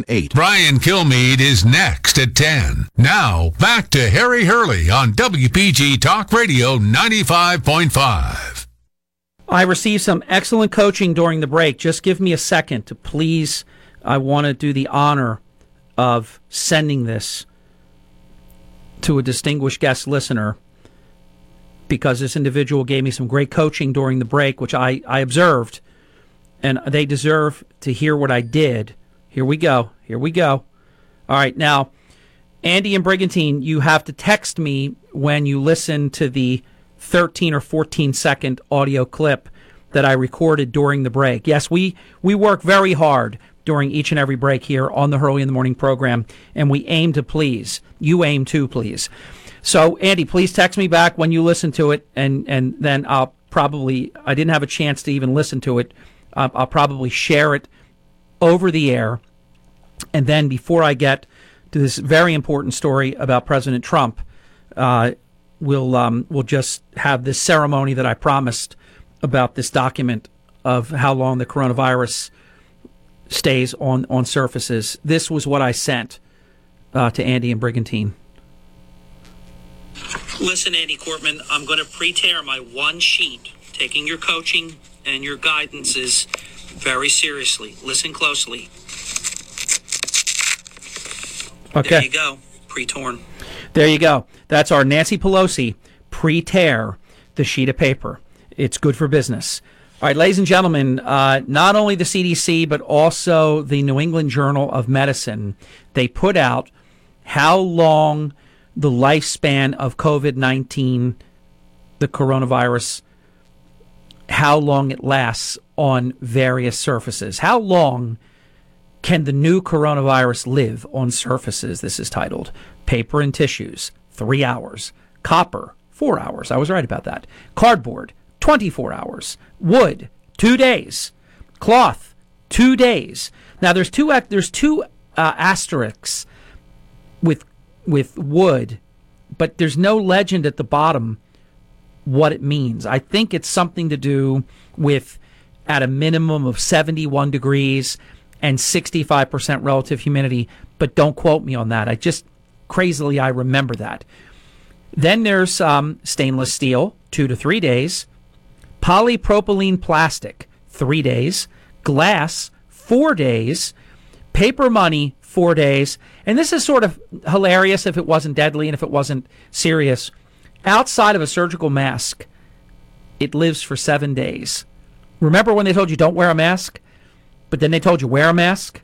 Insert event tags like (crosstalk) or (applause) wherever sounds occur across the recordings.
818. Brian Kilmeade is next at 10. Now, back to Harry Hurley on WPG Talk Radio 95.5. I received some excellent coaching during the break. Just give me a second to please. I want to do the honor of sending this to a distinguished guest listener because this individual gave me some great coaching during the break, which I, I observed, and they deserve to hear what I did. Here we go. Here we go. All right. Now, Andy and Brigantine, you have to text me when you listen to the 13 or 14 second audio clip that I recorded during the break. Yes, we, we work very hard during each and every break here on the Hurley in the Morning program, and we aim to please. You aim to please. So, Andy, please text me back when you listen to it, and, and then I'll probably, I didn't have a chance to even listen to it. Uh, I'll probably share it over the air. And then before I get to this very important story about President Trump, uh, we'll, um, we'll just have this ceremony that I promised about this document of how long the coronavirus stays on, on surfaces. This was what I sent uh, to Andy and Brigantine. Listen, Andy Cortman, I'm going to pre-tear my one sheet, taking your coaching and your guidances very seriously. Listen closely. Okay. There you go. Pre-torn. There you go. That's our Nancy Pelosi pre-tear the sheet of paper. It's good for business. All right, ladies and gentlemen, uh, not only the CDC, but also the New England Journal of Medicine, they put out how long the lifespan of COVID 19, the coronavirus, how long it lasts on various surfaces. How long can the new coronavirus live on surfaces? This is titled Paper and Tissues, three hours. Copper, four hours. I was right about that. Cardboard, 24 hours. Wood, two days. Cloth, two days. Now there's two there's two uh, asterisks with with wood, but there's no legend at the bottom what it means. I think it's something to do with at a minimum of 71 degrees and 65% relative humidity, but don't quote me on that. I just crazily I remember that. Then there's um, stainless steel, two to three days, polypropylene plastic, three days, glass, four days, paper money, four days. And this is sort of hilarious if it wasn't deadly and if it wasn't serious. Outside of a surgical mask, it lives for seven days. Remember when they told you don't wear a mask, but then they told you wear a mask?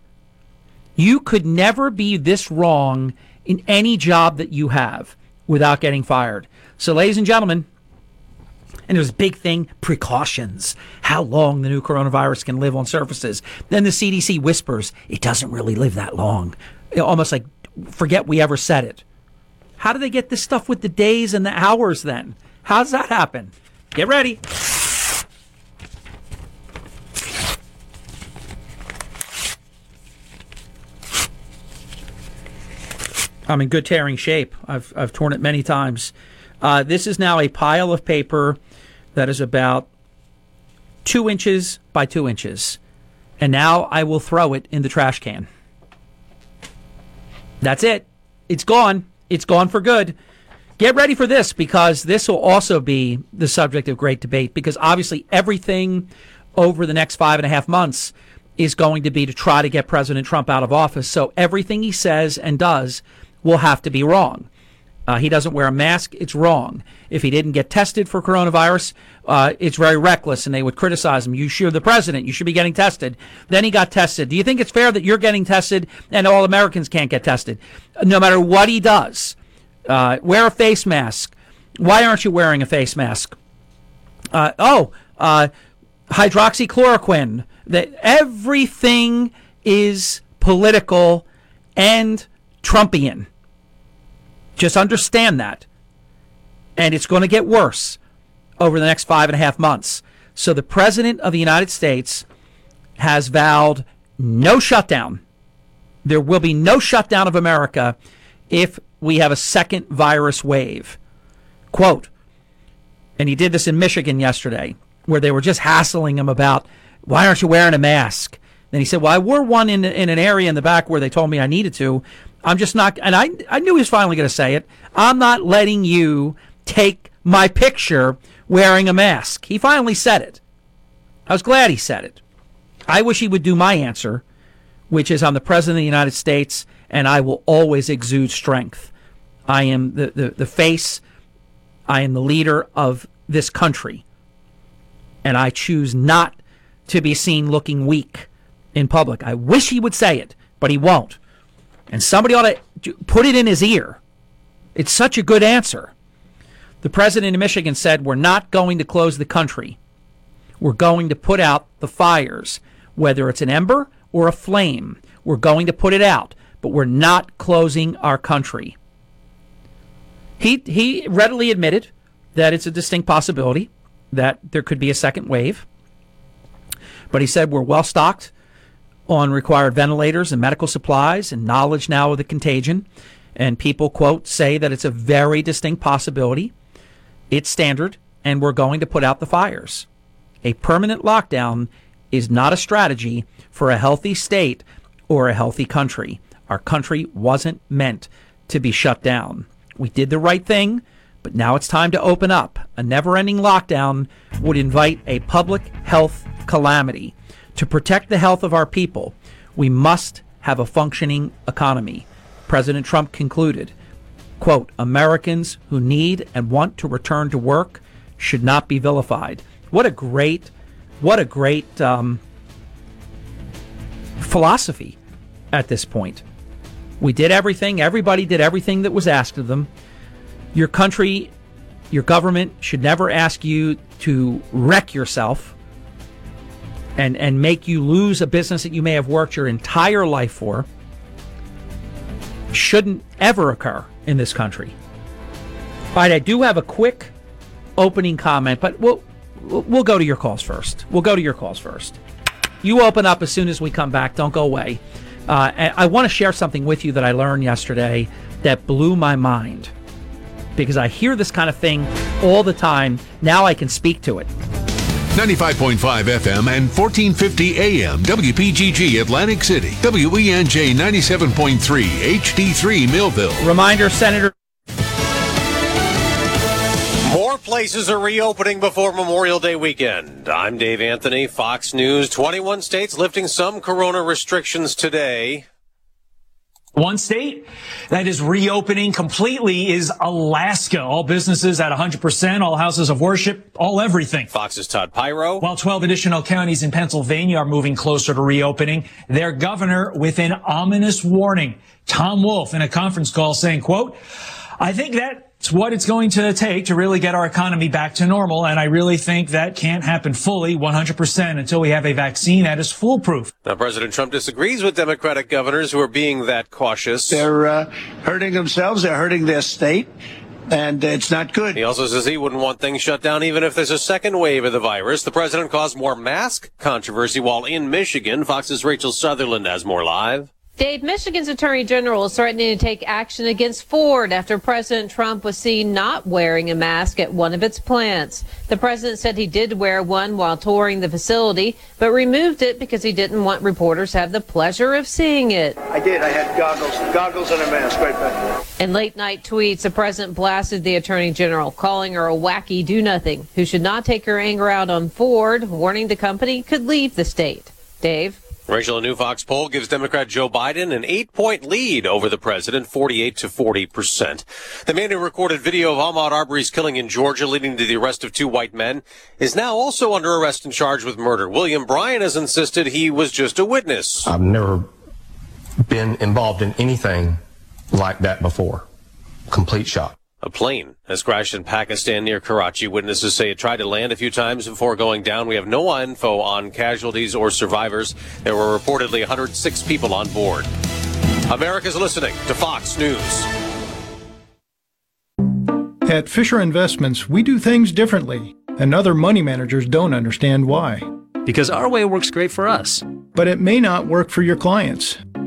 You could never be this wrong in any job that you have without getting fired. So, ladies and gentlemen, and there's a big thing precautions, how long the new coronavirus can live on surfaces. Then the CDC whispers it doesn't really live that long. Almost like forget we ever said it. How do they get this stuff with the days and the hours then? How does that happen? Get ready. I'm in good tearing shape. I've, I've torn it many times. Uh, this is now a pile of paper that is about two inches by two inches. And now I will throw it in the trash can. That's it. It's gone. It's gone for good. Get ready for this because this will also be the subject of great debate because obviously everything over the next five and a half months is going to be to try to get President Trump out of office. So everything he says and does will have to be wrong. Uh, he doesn't wear a mask, it's wrong. If he didn't get tested for coronavirus, uh, it's very reckless, and they would criticize him. You should, the president, you should be getting tested. Then he got tested. Do you think it's fair that you're getting tested and all Americans can't get tested? No matter what he does, uh, wear a face mask. Why aren't you wearing a face mask? Uh, oh, uh, hydroxychloroquine. That everything is political and Trumpian. Just understand that. And it's going to get worse over the next five and a half months. So the President of the United States has vowed no shutdown. There will be no shutdown of America if we have a second virus wave. Quote, and he did this in Michigan yesterday, where they were just hassling him about why aren't you wearing a mask? Then he said, Well, I wore one in, in an area in the back where they told me I needed to. I'm just not, and I, I knew he was finally going to say it. I'm not letting you take my picture wearing a mask. He finally said it. I was glad he said it. I wish he would do my answer, which is I'm the President of the United States and I will always exude strength. I am the, the, the face, I am the leader of this country. And I choose not to be seen looking weak in public. I wish he would say it, but he won't. And somebody ought to put it in his ear. It's such a good answer. The president of Michigan said, We're not going to close the country. We're going to put out the fires, whether it's an ember or a flame. We're going to put it out, but we're not closing our country. He, he readily admitted that it's a distinct possibility that there could be a second wave. But he said we're well stocked on required ventilators and medical supplies and knowledge now of the contagion. And people, quote, say that it's a very distinct possibility. It's standard, and we're going to put out the fires. A permanent lockdown is not a strategy for a healthy state or a healthy country. Our country wasn't meant to be shut down. We did the right thing, but now it's time to open up. A never ending lockdown would invite a public health calamity. To protect the health of our people, we must have a functioning economy. President Trump concluded, quote, Americans who need and want to return to work should not be vilified. What a great, what a great um, philosophy at this point. We did everything, everybody did everything that was asked of them. Your country, your government should never ask you to wreck yourself and, and make you lose a business that you may have worked your entire life for. Shouldn't ever occur in this country. All right, I do have a quick opening comment, but we'll we'll go to your calls first. We'll go to your calls first. You open up as soon as we come back. Don't go away. Uh, I want to share something with you that I learned yesterday that blew my mind because I hear this kind of thing all the time. Now I can speak to it. 95.5 FM and 1450 AM WPGG Atlantic City. WENJ 97.3 HD3 Millville. Reminder Senator. More places are reopening before Memorial Day weekend. I'm Dave Anthony, Fox News. 21 states lifting some corona restrictions today. One state that is reopening completely is Alaska. All businesses at 100%, all houses of worship, all everything. Fox's Todd Piro. While 12 additional counties in Pennsylvania are moving closer to reopening, their governor with an ominous warning. Tom Wolf in a conference call saying, quote, I think that it's what it's going to take to really get our economy back to normal. And I really think that can't happen fully 100% until we have a vaccine that is foolproof. Now, President Trump disagrees with Democratic governors who are being that cautious. They're uh, hurting themselves. They're hurting their state. And it's not good. He also says he wouldn't want things shut down even if there's a second wave of the virus. The president caused more mask controversy while in Michigan. Fox's Rachel Sutherland has more live. Dave, Michigan's Attorney General is threatening to take action against Ford after President Trump was seen not wearing a mask at one of its plants. The president said he did wear one while touring the facility, but removed it because he didn't want reporters to have the pleasure of seeing it. I did. I had goggles, goggles and a mask right back In late night tweets, the president blasted the Attorney General, calling her a wacky do-nothing who should not take her anger out on Ford, warning the company could leave the state. Dave? Rachel, a new Fox poll gives Democrat Joe Biden an eight point lead over the president, 48 to 40 percent. The man who recorded video of Ahmaud Arbery's killing in Georgia, leading to the arrest of two white men, is now also under arrest and charged with murder. William Bryan has insisted he was just a witness. I've never been involved in anything like that before. Complete shock. A plane has crashed in Pakistan near Karachi. Witnesses say it tried to land a few times before going down. We have no info on casualties or survivors. There were reportedly 106 people on board. America's listening to Fox News. At Fisher Investments, we do things differently, and other money managers don't understand why. Because our way works great for us. But it may not work for your clients.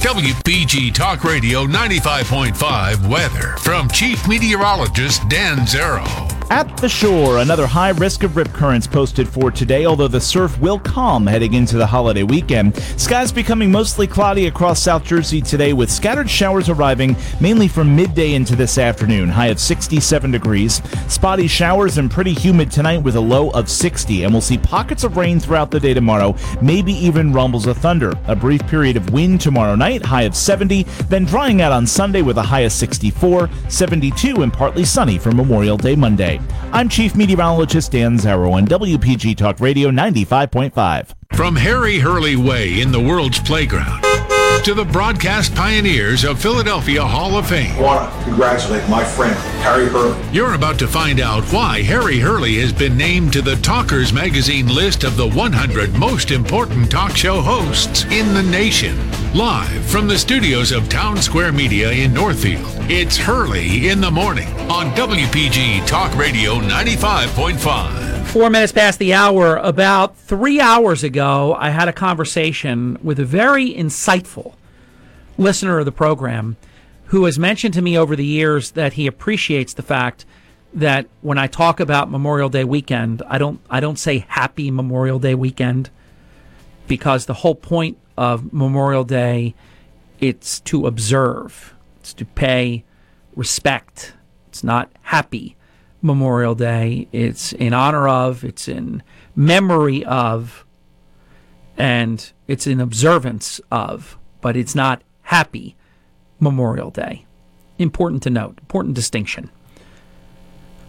WPG Talk Radio 95.5 weather from Chief Meteorologist Dan Zarrow. At the shore, another high risk of rip currents posted for today, although the surf will calm heading into the holiday weekend. Skies becoming mostly cloudy across South Jersey today, with scattered showers arriving mainly from midday into this afternoon. High of 67 degrees. Spotty showers and pretty humid tonight with a low of 60, and we'll see pockets of rain throughout the day tomorrow, maybe even rumbles of thunder. A brief period of wind tomorrow night, high of 70, then drying out on Sunday with a high of 64, 72, and partly sunny for Memorial Day Monday. I'm Chief Meteorologist Dan Zarrow on WPG Talk Radio 95.5. From Harry Hurley Way in the world's playground to the broadcast pioneers of Philadelphia Hall of Fame. I want to congratulate my friend, Harry Hurley. You're about to find out why Harry Hurley has been named to the Talkers Magazine list of the 100 most important talk show hosts in the nation. Live from the studios of Town Square Media in Northfield, it's Hurley in the Morning on WPG Talk Radio 95.5. Four minutes past the hour. About three hours ago, I had a conversation with a very insightful listener of the program who has mentioned to me over the years that he appreciates the fact that when I talk about Memorial Day weekend, I don't I don't say happy Memorial Day weekend because the whole point of Memorial Day it's to observe, it's to pay respect. It's not happy Memorial Day. It's in honor of, it's in memory of, and it's in observance of, but it's not happy Memorial Day. Important to note, important distinction.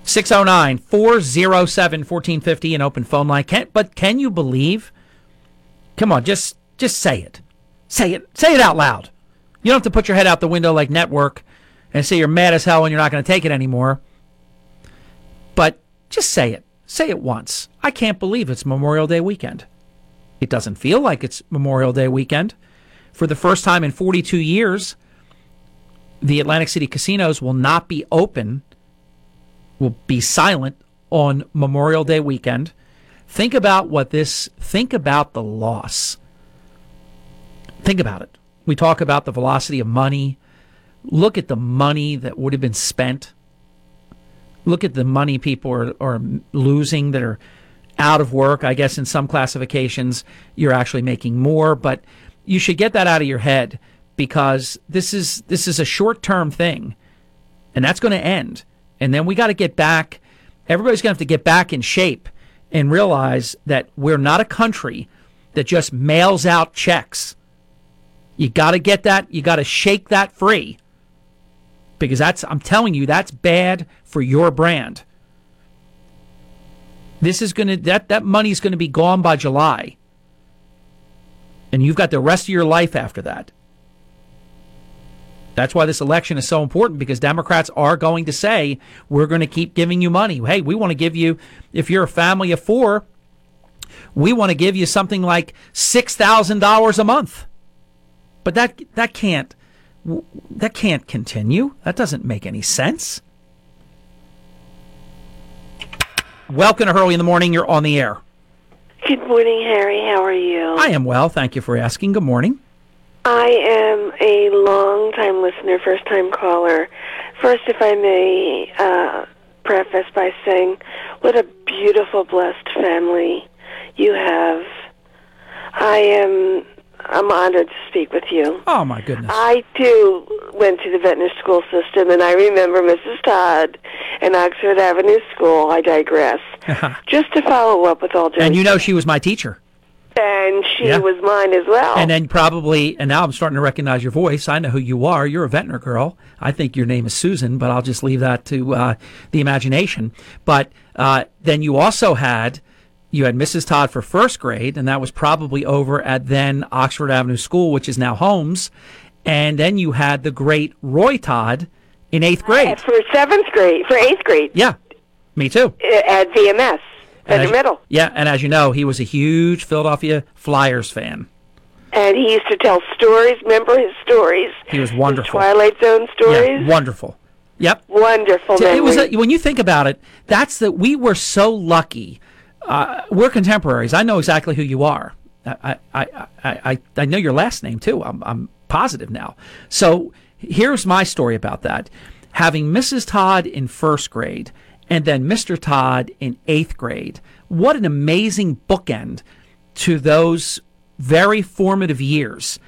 609 407 1450, an open phone line. Can, but can you believe? Come on, just just say it. Say it. Say it out loud. You don't have to put your head out the window like network and say you're mad as hell and you're not going to take it anymore. But just say it. Say it once. I can't believe it's Memorial Day weekend. It doesn't feel like it's Memorial Day weekend. For the first time in 42 years, the Atlantic City casinos will not be open, will be silent on Memorial Day weekend. Think about what this, think about the loss. Think about it. We talk about the velocity of money. Look at the money that would have been spent. Look at the money people are, are losing that are out of work. I guess in some classifications, you're actually making more, but you should get that out of your head because this is this is a short term thing, and that's going to end. And then we got to get back. Everybody's going to have to get back in shape and realize that we're not a country that just mails out checks. You got to get that. You got to shake that free because that's I'm telling you that's bad for your brand. This is going to that that money's going to be gone by July. And you've got the rest of your life after that. That's why this election is so important because Democrats are going to say, we're going to keep giving you money. Hey, we want to give you, if you're a family of four, we want to give you something like $6,000 a month. But that, that can't, that can't continue. That doesn't make any sense. Welcome to Hurley in the Morning. You're on the air. Good morning, Harry. How are you? I am well. Thank you for asking. Good morning. I am a long-time listener, first-time caller. First, if I may uh, preface by saying, what a beautiful, blessed family you have. I am I'm honored to speak with you. Oh my goodness! I too went to the Ventnor school system, and I remember Mrs. Todd and Oxford Avenue School. I digress. (laughs) Just to follow up with all due and you know she was my teacher. And and she Yeah. was mine as well. And then probably, and now I'm starting to recognize your voice. I know who you are. You're a Ventnor girl. I think your name is Susan, but I'll just leave that to uh, the imagination. But uh, then you also had you had Mrs. Todd for first grade, and that was probably over at then Oxford Avenue School, which is now Holmes. And then you had the great Roy Todd in eighth grade. for seventh grade, for eighth grade Yeah, me too. uh, at VMS, And the Middle. Yeah, and as you know, he was a huge Philadelphia Flyers fan. And he used to tell stories. Remember his stories? He was wonderful. Twilight Zone stories. Yeah, wonderful. Yep. Wonderful So it was a, when you think about it. That's that we were so lucky. Uh, we're contemporaries. I know exactly who you are. I I, I, I, know your last name too. I'm I'm positive now. So here's my story about that. Having Mrs. Todd in first grade and then Mr. Todd in eighth grade. What an amazing bookend to those very formative years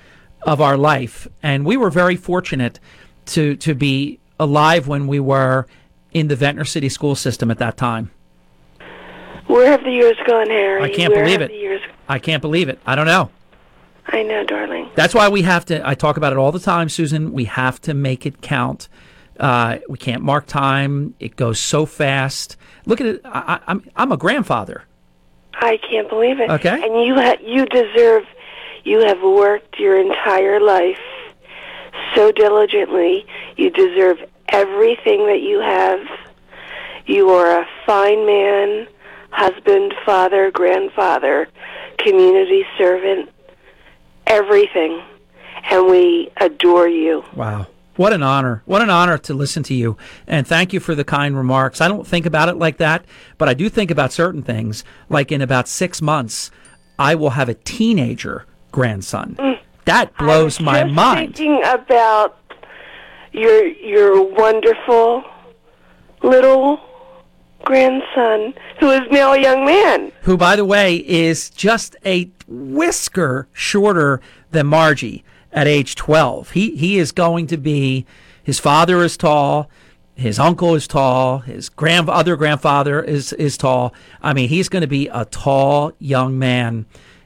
of our life. And we were very fortunate to to be alive when we were in the Ventnor City school system at that time. Where have the years gone, Harry? I can't Where believe have it. The years... I can't believe it. I don't know. I know, darling. That's why we have to. I talk about it all the time, Susan. We have to make it count. Uh, we can't mark time. It goes so fast. Look at it. I, I, I'm I'm a grandfather. I can't believe it. Okay. And you ha- you deserve. You have worked your entire life so diligently. You deserve everything that you have. You are a fine man, husband, father, grandfather, community servant, everything. And we adore you. Wow. What an honor. What an honor to listen to you. And thank you for the kind remarks. I don't think about it like that, but I do think about certain things. Like in about six months, I will have a teenager grandson. That blows my Mm. Mind. Thinking about your your wonderful little grandson, who is now a young man. Who, by the way, is just a whisker shorter than Margie at age 12. He, he is going to be, his father is tall. His uncle is tall. His grand other grandfather is is tall. I mean, he's going to be a tall young man,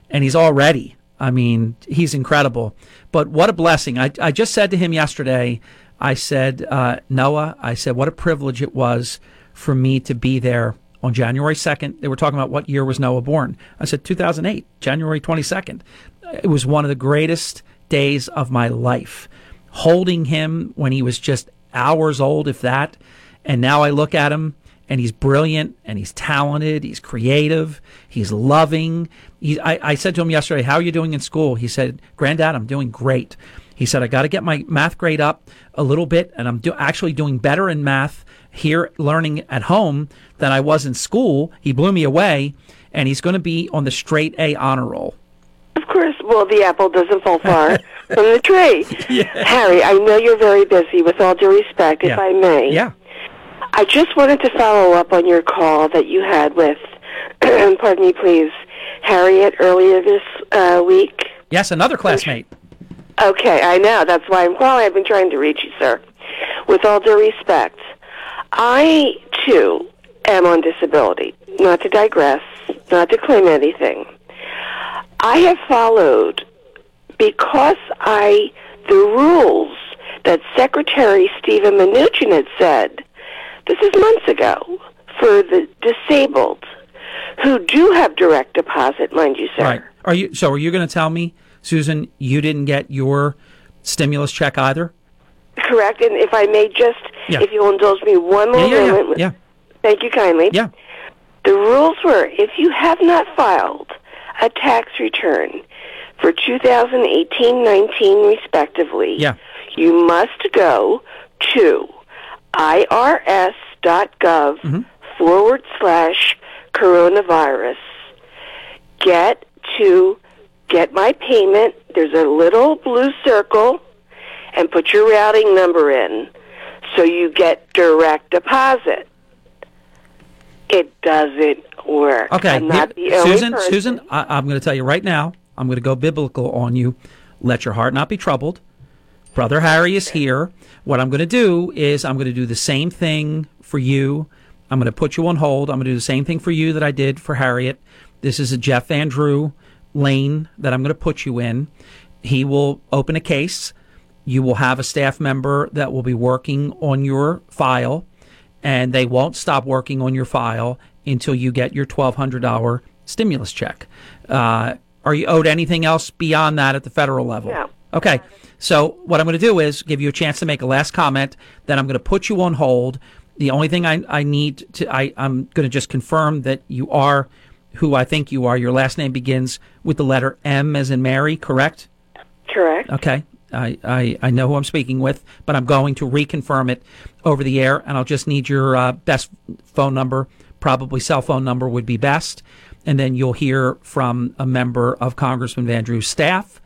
and he's already. I mean, he's incredible. But what a blessing! I I just said to him yesterday. I said, uh, Noah. I said, what a privilege it was for me to be there on January second. They were talking about what year was Noah born. I said 2008, January 22nd. It was one of the greatest days of my life. Holding him when he was just hours old, if that. And now I look at him and he's brilliant and he's talented. He's creative. He's loving. He, I, I said to him yesterday, How are you doing in school? He said, Granddad, I'm doing great. He said, I got to get my math grade up a little bit, and I'm do- actually doing better in math here, learning at home than I was in school. He blew me away, and he's going to be on the straight A honor roll. Of course, well, the apple doesn't fall far (laughs) from the tree. Harry, I know you're very busy. With all due respect, if Yeah. I may, Yeah. I just wanted to follow up on your call that you had with, (clears throat) pardon me, please, Harriet earlier this uh, week. Yes, another classmate. Okay, I know. That's why I'm calling. I've been trying to reach you, sir. With all due respect, I, too, am on disability. Not to digress, not to claim anything. I have followed because I, the rules that Secretary Stephen Mnuchin had said, this is months ago, for the disabled who do have direct deposit, mind you, sir. Right. Are you so are you going to tell me, Susan, you didn't get your stimulus check either? Correct. And if I may just, Yeah. if you'll indulge me one more yeah, yeah, moment. yeah. Thank you kindly. Yeah. The rules were if you have not filed a tax return for 2018-19 respectively, Yeah. you must go to irs.gov Mm-hmm. forward slash coronavirus. Get to get my payment. There's a little blue circle and put your routing number in so you get direct deposit. It doesn't work. Okay, I'm not here- the only Susan. person. Susan, I, I'm going to tell you right now. I'm going to go biblical on you. Let your heart not be troubled. Brother Harry is here. What I'm going to do is I'm going to do the same thing for you. I'm going to put you on hold. I'm going to do the same thing for you that I did for Harriet. This is a Jeff Van Drew lane that I'm going to put you in. He will open a case. You will have a staff member that will be working on your file, and they won't stop working on your file until you get your $1,200 stimulus check. Uh, are you owed anything else beyond that at the federal level? No. Okay. So what I'm going to do is give you a chance to make a last comment. Then I'm going to put you on hold. The only thing I, I need to I, I'm going to just confirm that you are who I think you are. Your last name begins with the letter M as in Mary, correct? Correct. Okay. I, I, I know who I'm speaking with, but I'm going to reconfirm it over the air, and I'll just need your uh, best phone number. Probably cell phone number would be best. And then you'll hear from a member of Congressman Van Drew's staff,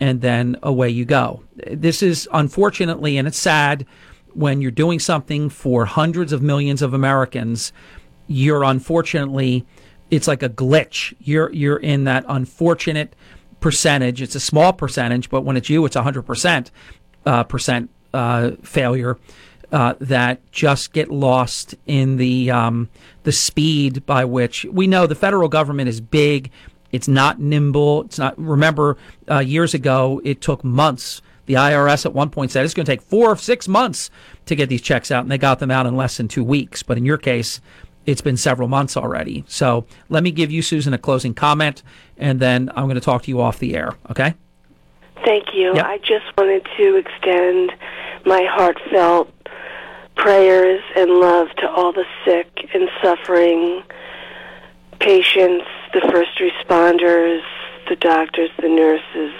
and then away you go. This is unfortunately, and it's sad when you're doing something for hundreds of millions of Americans, you're unfortunately, it's like a glitch. You're, you're in that unfortunate percentage. It's a small percentage, but when it's you, it's 100% uh, percent uh, failure uh, that just get lost in the um, the speed by which we know the federal government is big. It's not nimble. It's not. Remember, uh, years ago, it took months. The IRS at one point said it's going to take four or six months to get these checks out, and they got them out in less than two weeks. But in your case, it's been several months already. So let me give you, Susan, a closing comment, and then I'm going to talk to you off the air. Okay? Thank you. Yep. I just wanted to extend my heartfelt prayers and love to all the sick and suffering patients, the first responders, the doctors, the nurses,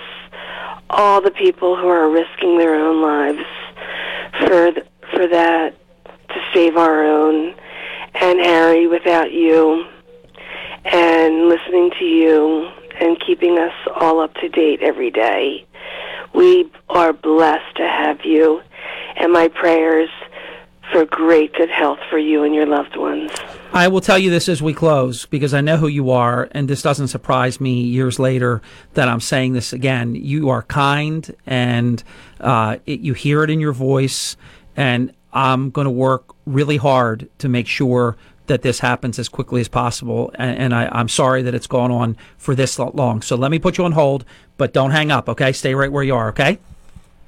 all the people who are risking their own lives for th- for that to save our own. And Harry, without you and listening to you and keeping us all up to date every day, we are blessed to have you. And my prayers for great good health for you and your loved ones. I will tell you this as we close because I know who you are, and this doesn't surprise me years later that I'm saying this again. You are kind, and uh, it, you hear it in your voice, and I'm going to work really hard to make sure that this happens as quickly as possible. And, and I, I'm sorry that it's gone on for this long. So let me put you on hold, but don't hang up, okay? Stay right where you are, okay?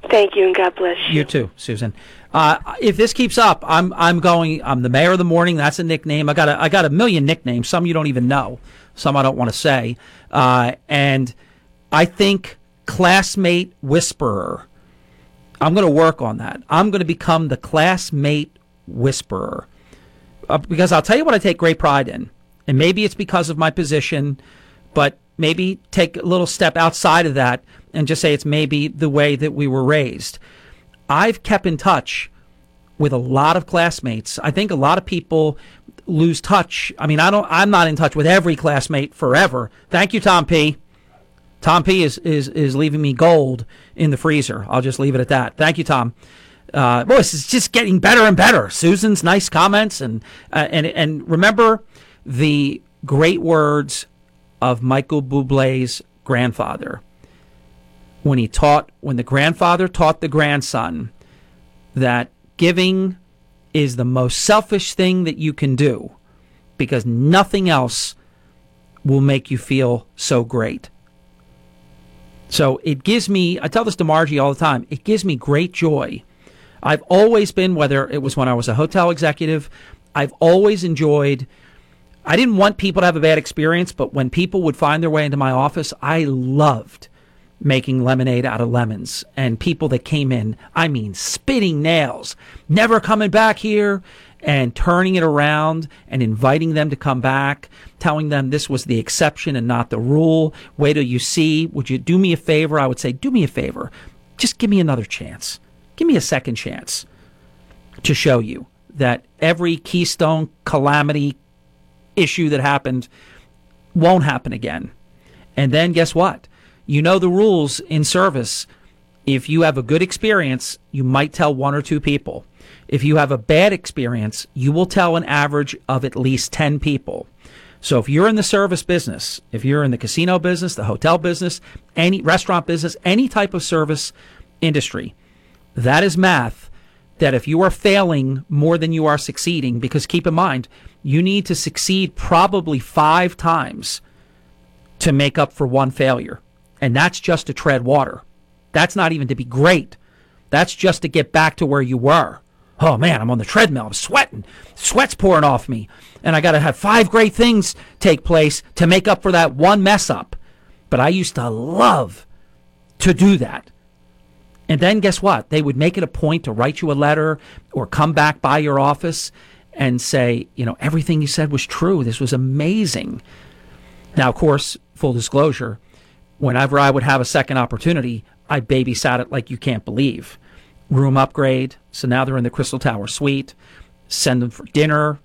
Thank you and God bless you. You too, Susan. Uh, if this keeps up, I'm I'm going. I'm the mayor of the morning. That's a nickname. I got a I got a million nicknames. Some you don't even know. Some I don't want to say. Uh, and I think classmate whisperer. I'm going to work on that. I'm going to become the classmate whisperer uh, because I'll tell you what I take great pride in, and maybe it's because of my position, but maybe take a little step outside of that and just say it's maybe the way that we were raised. I've kept in touch with a lot of classmates. I think a lot of people lose touch. I mean, I don't I'm not in touch with every classmate forever. Thank you, Tom P. Tom P is is is leaving me gold in the freezer. I'll just leave it at that. Thank you, Tom. Uh, this is just getting better and better. Susan's nice comments and uh, and and remember the great words of Michael Bublé's grandfather when he taught when the grandfather taught the grandson that giving is the most selfish thing that you can do because nothing else will make you feel so great. So it gives me, I tell this to Margie all the time, it gives me great joy. I've always been, whether it was when I was a hotel executive, I've always enjoyed. I didn't want people to have a bad experience, but when people would find their way into my office, I loved making lemonade out of lemons and people that came in, I mean, spitting nails, never coming back here and turning it around and inviting them to come back, telling them this was the exception and not the rule. Wait till you see. Would you do me a favor? I would say, do me a favor. Just give me another chance. Give me a second chance to show you that every Keystone calamity issue that happened won't happen again. And then guess what? You know the rules in service. If you have a good experience, you might tell one or two people. If you have a bad experience, you will tell an average of at least 10 people. So if you're in the service business, if you're in the casino business, the hotel business, any restaurant business, any type of service industry, that is math that if you are failing more than you are succeeding, because keep in mind, you need to succeed probably five times to make up for one failure. And that's just to tread water. That's not even to be great. That's just to get back to where you were. Oh man, I'm on the treadmill. I'm sweating. Sweat's pouring off me. And I got to have five great things take place to make up for that one mess up. But I used to love to do that. And then guess what? They would make it a point to write you a letter or come back by your office and say, you know, everything you said was true. This was amazing. Now, of course, full disclosure, whenever I would have a second opportunity, I babysat it like you can't believe. Room upgrade. So now they're in the Crystal Tower suite. Send them for dinner.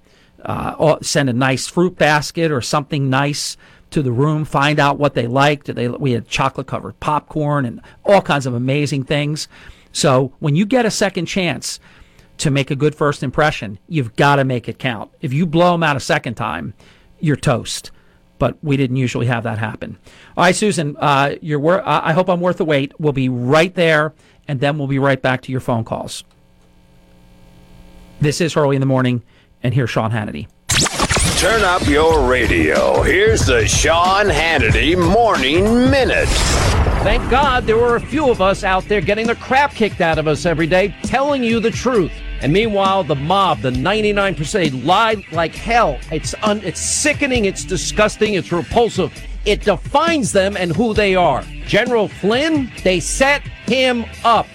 Uh, send a nice fruit basket or something nice to the room. Find out what they liked. They, we had chocolate covered popcorn and all kinds of amazing things. So when you get a second chance to make a good first impression, you've got to make it count. If you blow them out a second time, you're toast but we didn't usually have that happen. All right, Susan, uh, you're wor- I hope I'm worth the wait. We'll be right there, and then we'll be right back to your phone calls. This is Hurley in the Morning, and here's Sean Hannity. Turn up your radio. Here's the Sean Hannity Morning Minute. Thank God there were a few of us out there getting the crap kicked out of us every day, telling you the truth. And meanwhile, the mob, the 99%, lie like hell. It's un- it's sickening, it's disgusting, it's repulsive. It defines them and who they are. General Flynn, they set him up,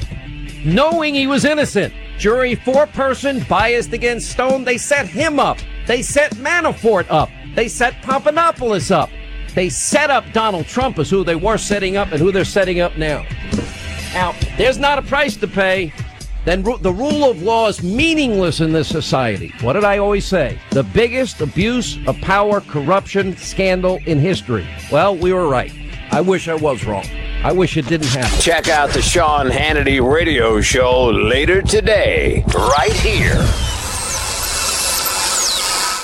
knowing he was innocent. Jury four person biased against Stone, they set him up. They set Manafort up. They set Papadopoulos up. They set up Donald Trump as who they were setting up and who they're setting up now. Now, there's not a price to pay. Then the rule of law is meaningless in this society. What did I always say? The biggest abuse of power, corruption, scandal in history. Well, we were right. I wish I was wrong. I wish it didn't happen. Check out the Sean Hannity radio show later today, right here.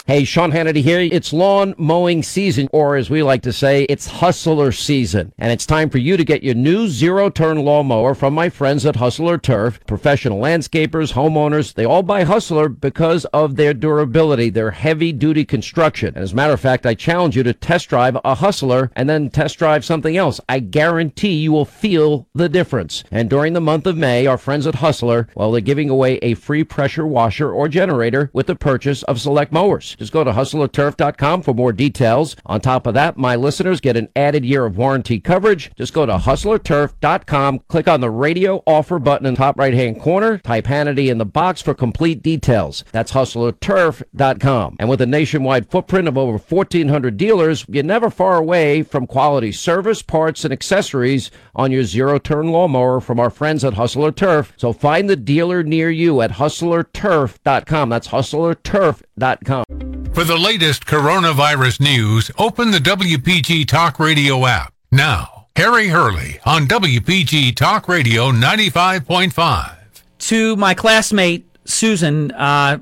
Hey, Sean Hannity here. It's lawn mowing season, or as we like to say, it's hustler season. And it's time for you to get your new zero turn lawnmower from my friends at Hustler Turf. Professional landscapers, homeowners, they all buy Hustler because of their durability, their heavy duty construction. And as a matter of fact, I challenge you to test drive a Hustler and then test drive something else. I guarantee you will feel the difference. And during the month of May, our friends at Hustler, well, they're giving away a free pressure washer or generator with the purchase of select mowers. Just go to hustlerturf.com for more details. On top of that, my listeners get an added year of warranty coverage. Just go to hustlerturf.com, click on the radio offer button in the top right hand corner, type Hannity in the box for complete details. That's hustlerturf.com. And with a nationwide footprint of over 1,400 dealers, you're never far away from quality service, parts, and accessories on your zero turn lawnmower from our friends at Hustler Turf. So find the dealer near you at hustlerturf.com. That's hustlerturf.com. For the latest coronavirus news, open the WPG Talk Radio app. Now, Harry Hurley on WPG Talk Radio 95.5. To my classmate, Susan, uh,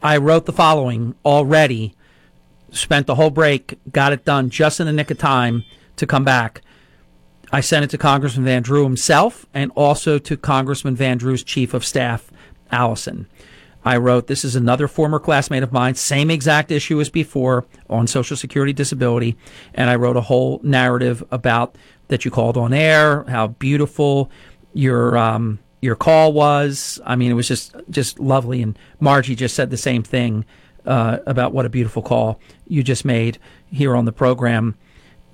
I wrote the following already. Spent the whole break, got it done just in the nick of time to come back. I sent it to Congressman Van Drew himself and also to Congressman Van Drew's chief of staff, Allison. I wrote, This is another former classmate of mine, same exact issue as before on Social Security disability. And I wrote a whole narrative about that you called on air, how beautiful your um, your call was. I mean, it was just just lovely. And Margie just said the same thing uh, about what a beautiful call you just made here on the program.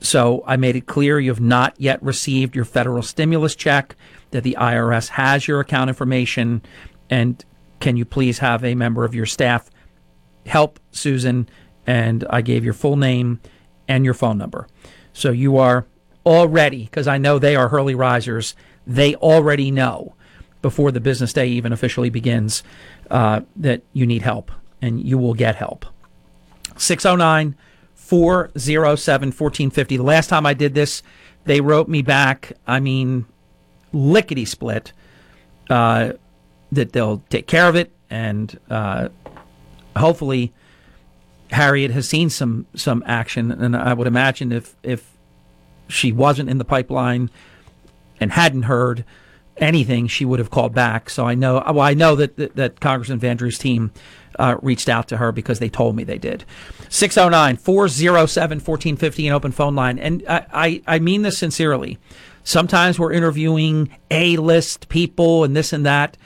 So I made it clear you have not yet received your federal stimulus check, that the IRS has your account information, and can you please have a member of your staff help Susan? And I gave your full name and your phone number. So you are already, because I know they are Hurley risers, they already know before the business day even officially begins uh, that you need help and you will get help. 609 407 1450. The last time I did this, they wrote me back, I mean, lickety split, uh, that they'll take care of it. And uh, hopefully, Harriet has seen some, some action. And I would imagine if, if she wasn't in the pipeline and hadn't heard, anything, she would have called back. So I know, well, I know that that, that Congressman Van Drew's team uh, reached out to her because they told me they did. 609 407 1450, an open phone line. And I, I, I mean this sincerely. Sometimes we're interviewing A list people and this and that.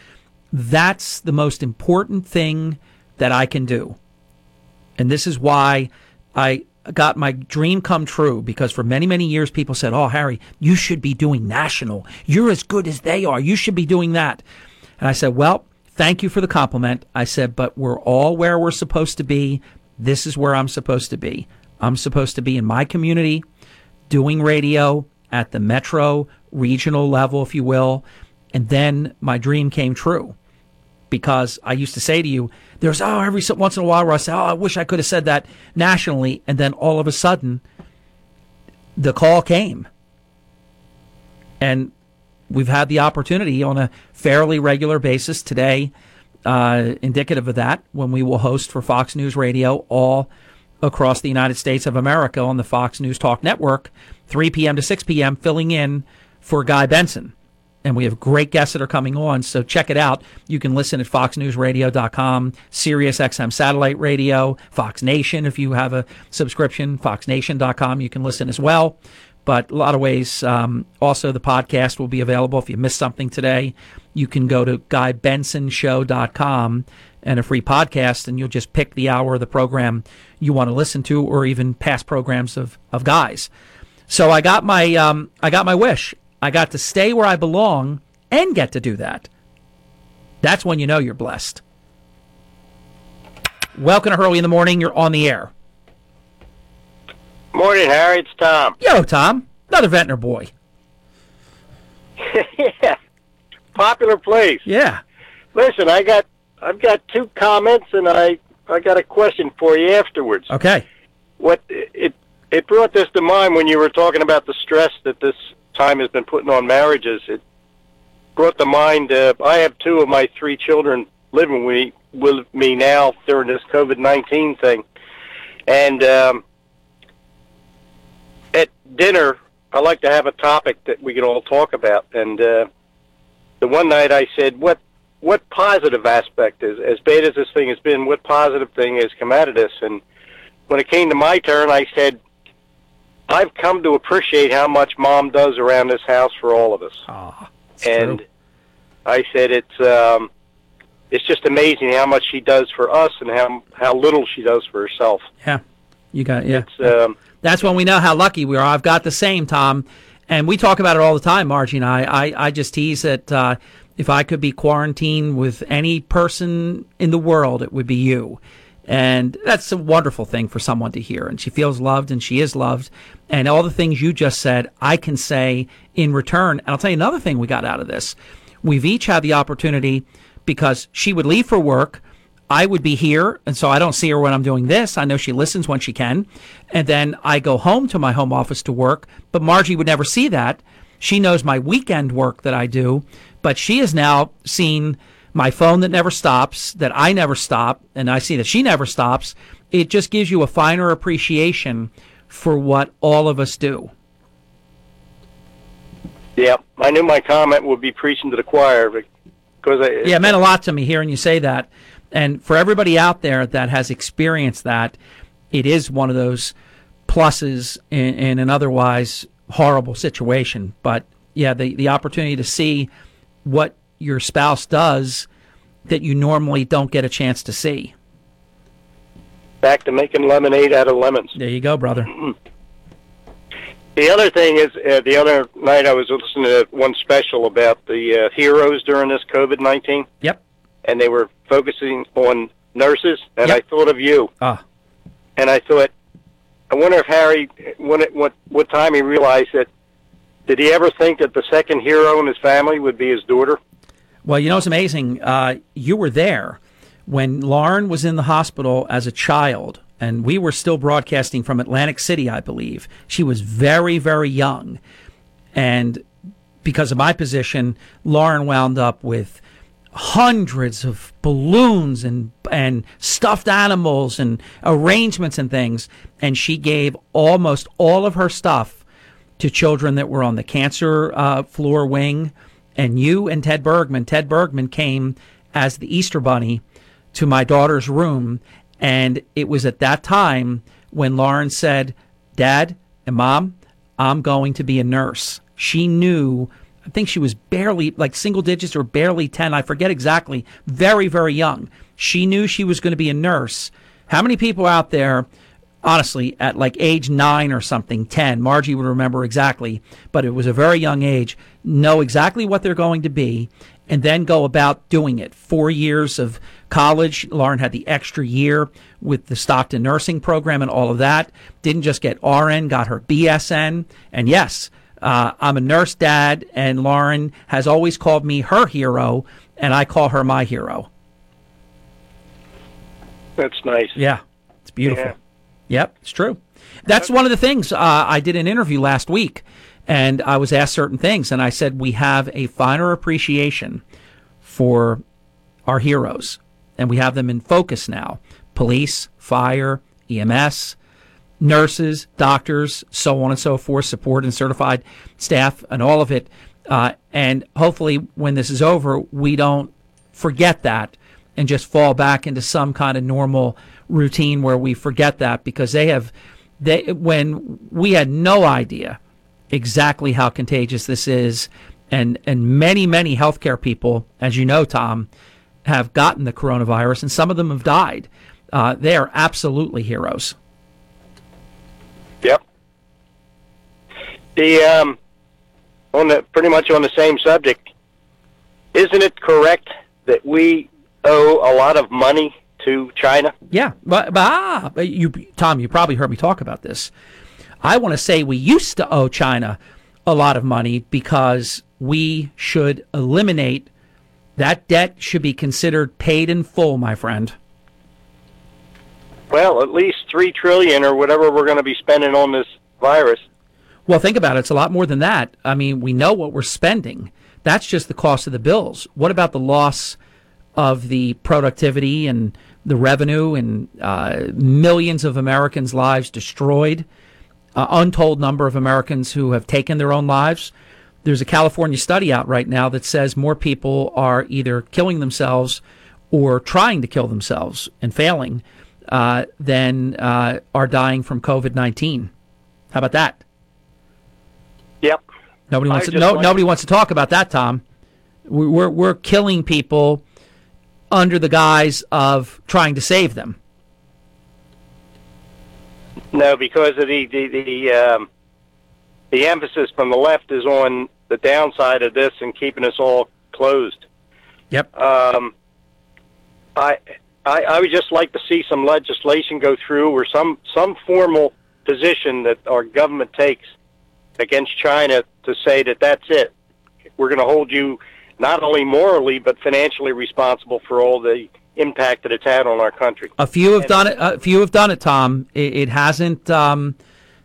That's the most important thing that I can do. And this is why I got my dream come true because for many, many years people said, Oh, Harry, you should be doing national. You're as good as they are. You should be doing that. And I said, Well, thank you for the compliment. I said, but we're all where we're supposed to be. This is where I'm supposed to be. I'm supposed to be in my community doing radio at the metro regional level, if you will. And then my dream came true because I used to say to you, there's, oh, every once in a while where I say, oh, I wish I could have said that nationally. And then all of a sudden, the call came. And we've had the opportunity on a fairly regular basis today, uh, indicative of that, when we will host for Fox News Radio all across the United States of America on the Fox News Talk Network, 3 p.m. to 6 p.m., filling in for Guy Benson. And we have great guests that are coming on, so check it out. You can listen at foxnewsradio.com, Sirius XM satellite radio, Fox Nation if you have a subscription, foxnation.com. You can listen as well but a lot of ways. Um, also, the podcast will be available if you missed something today. You can go to GuyBensonShow.com and a free podcast, and you'll just pick the hour of the program you want to listen to, or even past programs of, of guys. So I got my um, I got my wish. I got to stay where I belong and get to do that. That's when you know you're blessed. Welcome to Hurley in the morning. You're on the air. Morning, Harry. It's Tom. Yo, Tom. Another Ventnor boy. (laughs) yeah. Popular place. Yeah. Listen, I got I've got two comments and I I got a question for you afterwards. Okay. What it it brought this to mind when you were talking about the stress that this time has been putting on marriages. It brought to mind uh, I have two of my three children living with me, with me now during this COVID nineteen thing, and um, at dinner, I like to have a topic that we can all talk about. And uh, the one night I said, "What what positive aspect is as bad as this thing has been? What positive thing has come out of this?" And when it came to my turn, I said, "I've come to appreciate how much Mom does around this house for all of us." Oh, and true. I said, "It's." Um, it's just amazing how much she does for us and how how little she does for herself. Yeah, you got yeah. It's, um, that's when we know how lucky we are. I've got the same, Tom. And we talk about it all the time, Margie and I. I, I just tease that uh, if I could be quarantined with any person in the world, it would be you. And that's a wonderful thing for someone to hear. And she feels loved and she is loved. And all the things you just said, I can say in return. And I'll tell you another thing we got out of this. We've each had the opportunity because she would leave for work I would be here, and so I don't see her when I'm doing this. I know she listens when she can. And then I go home to my home office to work, but Margie would never see that. She knows my weekend work that I do, but she has now seen my phone that never stops, that I never stop, and I see that she never stops. It just gives you a finer appreciation for what all of us do. Yeah, I knew my comment would be preaching to the choir because I, yeah, it meant a lot to me hearing you say that. And for everybody out there that has experienced that, it is one of those pluses in, in an otherwise horrible situation. But yeah, the, the opportunity to see what your spouse does that you normally don't get a chance to see. Back to making lemonade out of lemons. There you go, brother. The other thing is, uh, the other night I was listening to one special about the uh, heroes during this COVID 19. Yep and they were focusing on nurses, and yep. I thought of you. Ah. And I thought, I wonder if Harry, when it, what what time he realized that, did he ever think that the second hero in his family would be his daughter? Well, you know, it's amazing. Uh, you were there when Lauren was in the hospital as a child, and we were still broadcasting from Atlantic City, I believe. She was very, very young. And because of my position, Lauren wound up with hundreds of balloons and and stuffed animals and arrangements and things and she gave almost all of her stuff to children that were on the cancer uh, floor wing and you and Ted Bergman, Ted Bergman came as the Easter Bunny to my daughter's room. And it was at that time when Lauren said, Dad and Mom, I'm going to be a nurse. She knew, I think she was barely like single digits or barely 10. I forget exactly. Very, very young. She knew she was going to be a nurse. How many people out there, honestly, at like age nine or something, 10, Margie would remember exactly, but it was a very young age, know exactly what they're going to be and then go about doing it. Four years of college. Lauren had the extra year with the Stockton nursing program and all of that. Didn't just get RN, got her BSN. And yes, uh, I'm a nurse dad, and Lauren has always called me her hero, and I call her my hero. That's nice. Yeah, it's beautiful. Yeah. Yep, it's true. That's one of the things. Uh, I did an interview last week and I was asked certain things, and I said, We have a finer appreciation for our heroes, and we have them in focus now police, fire, EMS, nurses, doctors, so on and so forth, support and certified staff, and all of it. Uh, and hopefully, when this is over, we don't forget that and just fall back into some kind of normal routine where we forget that because they have they when we had no idea exactly how contagious this is. And, and many, many healthcare people, as you know, Tom, have gotten the coronavirus, and some of them have died. Uh, they are absolutely heroes. Yep. The um, on the pretty much on the same subject, isn't it correct that we owe a lot of money to China? Yeah, but, but ah, you, Tom, you probably heard me talk about this. I want to say we used to owe China a lot of money because we should eliminate that debt should be considered paid in full, my friend. Well, at least 3 trillion or whatever we're going to be spending on this virus. Well, think about it. It's a lot more than that. I mean, we know what we're spending. That's just the cost of the bills. What about the loss of the productivity and the revenue and uh, millions of Americans' lives destroyed? uh, untold number of Americans who have taken their own lives. There's a California study out right now that says more people are either killing themselves or trying to kill themselves and failing uh, than uh, are dying from COVID 19. How about that? Yep. Nobody wants to, no, nobody wants to talk about that, Tom. We're, we're killing people under the guise of trying to save them. No, because of the the the, um, the emphasis from the left is on the downside of this and keeping us all closed. Yep. Um, I, I I would just like to see some legislation go through or some some formal position that our government takes against China to say that that's it. We're going to hold you not only morally but financially responsible for all the impact that it's had on our country. A few have and, done it. A few have done it, Tom. It, it hasn't um,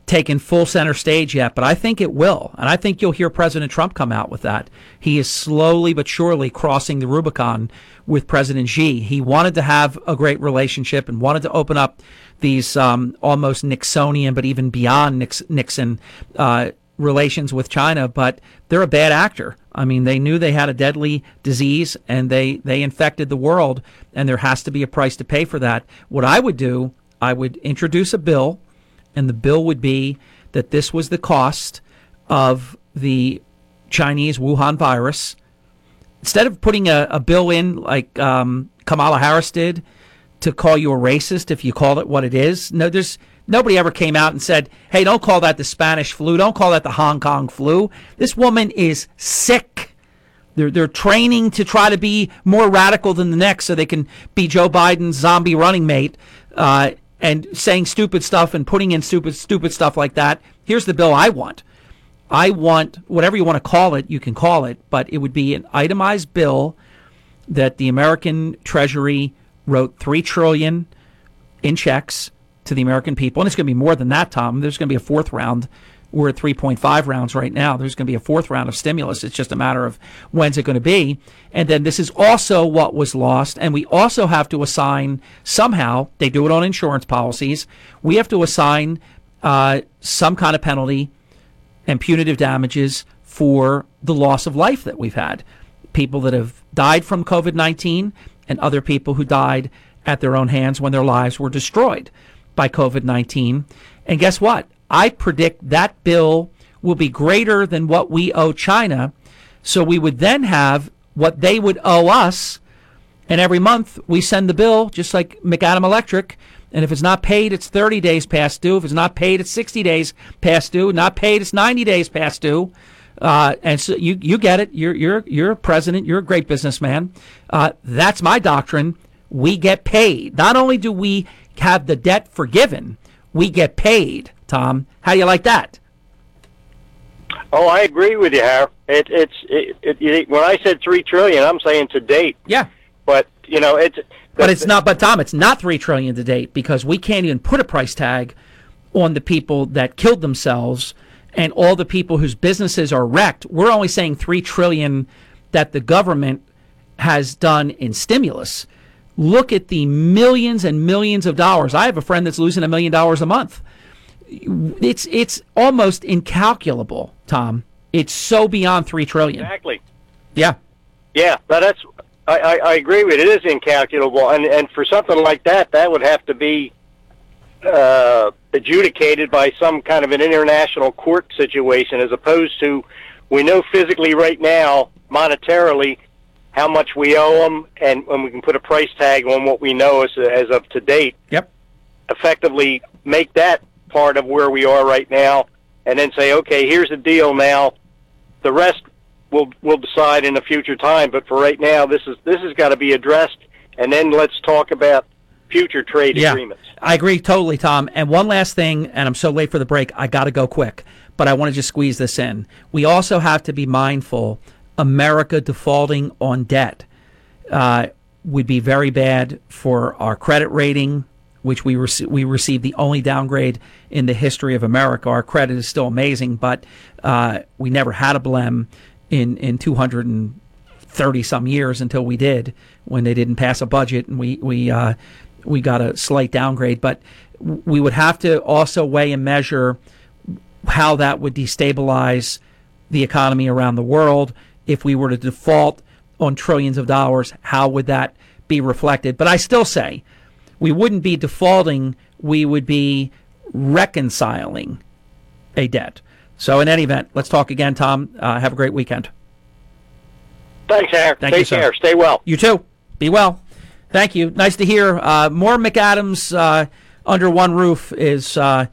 taken full center stage yet, but I think it will, and I think you'll hear President Trump come out with that. He is slowly but surely crossing the Rubicon with President Xi. He wanted to have a great relationship and wanted to open up these um, almost Nixonian, but even beyond Nix- Nixon. Uh, relations with China, but they're a bad actor. I mean, they knew they had a deadly disease and they, they infected the world, and there has to be a price to pay for that. What I would do, I would introduce a bill, and the bill would be that this was the cost of the Chinese Wuhan virus. Instead of putting a, a bill in like um, Kamala Harris did to call you a racist if you call it what it is, no, there's Nobody ever came out and said, hey, don't call that the Spanish flu. Don't call that the Hong Kong flu. This woman is sick. They're, they're training to try to be more radical than the next so they can be Joe Biden's zombie running mate uh, and saying stupid stuff and putting in stupid, stupid stuff like that. Here's the bill I want. I want whatever you want to call it, you can call it, but it would be an itemized bill that the American Treasury wrote three trillion in checks to the American people. And it's going to be more than that, Tom. There's going to be a fourth round. We're at 3.5 rounds right now. There's going to be a fourth round of stimulus. It's just a matter of when's it going to be. And then this is also what was lost. And we also have to assign somehow, they do it on insurance policies, we have to assign uh, some kind of penalty and punitive damages for the loss of life that we've had. People that have died from COVID 19 and other people who died at their own hands when their lives were destroyed by COVID 19. And guess what? I predict that bill will be greater than what we owe China. So we would then have what they would owe us. And every month we send the bill, just like McAdam Electric. And if it's not paid, it's 30 days past due. If it's not paid, it's 60 days past due. Not paid, it's 90 days past due. Uh, and so you, you get it. You're, you're, you're a president. You're a great businessman. Uh, that's my doctrine. We get paid. Not only do we have the debt forgiven, we get paid. Tom, how do you like that? Oh, I agree with you, Harry. It, it's it, it, it, when I said three trillion, I'm saying to date. Yeah. But you know, it's but it's not. But Tom, it's not three trillion to date because we can't even put a price tag on the people that killed themselves and all the people whose businesses are wrecked. We're only saying three trillion that the government has done in stimulus. Look at the millions and millions of dollars. I have a friend that's losing a million dollars a month. It's it's almost incalculable, Tom. It's so beyond three trillion. Exactly. Yeah. Yeah, but that's I, I, I agree with it. It is incalculable, and and for something like that, that would have to be uh, adjudicated by some kind of an international court situation, as opposed to we know physically right now, monetarily, how much we owe them, and, and we can put a price tag on what we know as as of to date. Yep. Effectively, make that part of where we are right now, and then say, okay, here's the deal now. The rest we'll we'll decide in a future time, but for right now, this is this has got to be addressed, and then let's talk about future trade yeah, agreements. I agree totally, Tom. And one last thing, and I'm so late for the break, I got to go quick, but I want to just squeeze this in. We also have to be mindful America defaulting on debt uh, would be very bad for our credit rating, which we rec- we received the only downgrade in the history of America. Our credit is still amazing, but uh, we never had a blem in in 230 some years until we did when they didn't pass a budget and we we uh, we got a slight downgrade. But we would have to also weigh and measure how that would destabilize the economy around the world if we were to default on trillions of dollars. How would that be reflected? But I still say we wouldn't be defaulting. We would be reconciling a debt. So, in any event, let's talk again, Tom. Uh, have a great weekend. Thanks, Harry. Thank Take you, sir. care. Stay well. You too. Be well. Thank you. Nice to hear. Uh, more McAdams uh, under one roof is uh,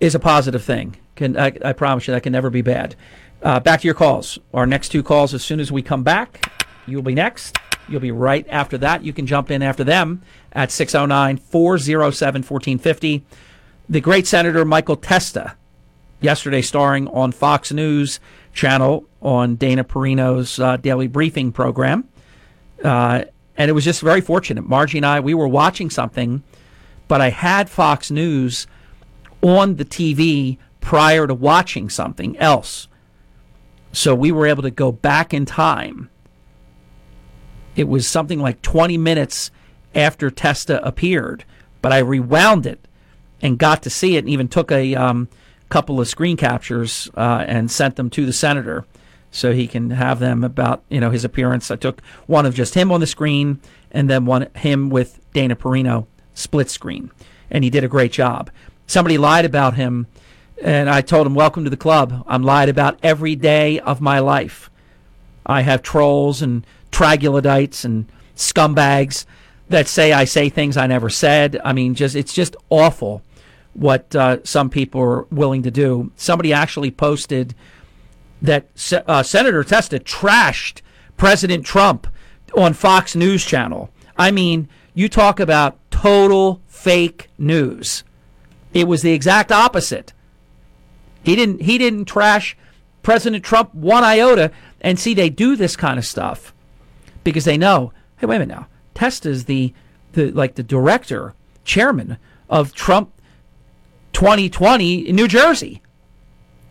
is a positive thing. Can I, I promise you that can never be bad. Uh, back to your calls. Our next two calls as soon as we come back. You'll be next. You'll be right after that. You can jump in after them at 609 407 1450. The great Senator Michael Testa, yesterday starring on Fox News channel on Dana Perino's uh, daily briefing program. Uh, and it was just very fortunate. Margie and I, we were watching something, but I had Fox News on the TV prior to watching something else. So we were able to go back in time. It was something like 20 minutes after Testa appeared, but I rewound it and got to see it and even took a um, couple of screen captures uh, and sent them to the senator so he can have them about you know his appearance. I took one of just him on the screen and then one him with Dana Perino split screen, and he did a great job. Somebody lied about him, and I told him, "Welcome to the club." I'm lied about every day of my life. I have trolls and troglodytes and scumbags that say I say things I never said. I mean, just it's just awful what uh, some people are willing to do. Somebody actually posted that uh, Senator Testa trashed President Trump on Fox News Channel. I mean, you talk about total fake news. It was the exact opposite. He didn't he didn't trash President Trump one iota and see they do this kind of stuff because they know, hey, wait a minute now. Testa's the the like the director, chairman of Trump 2020 in New Jersey.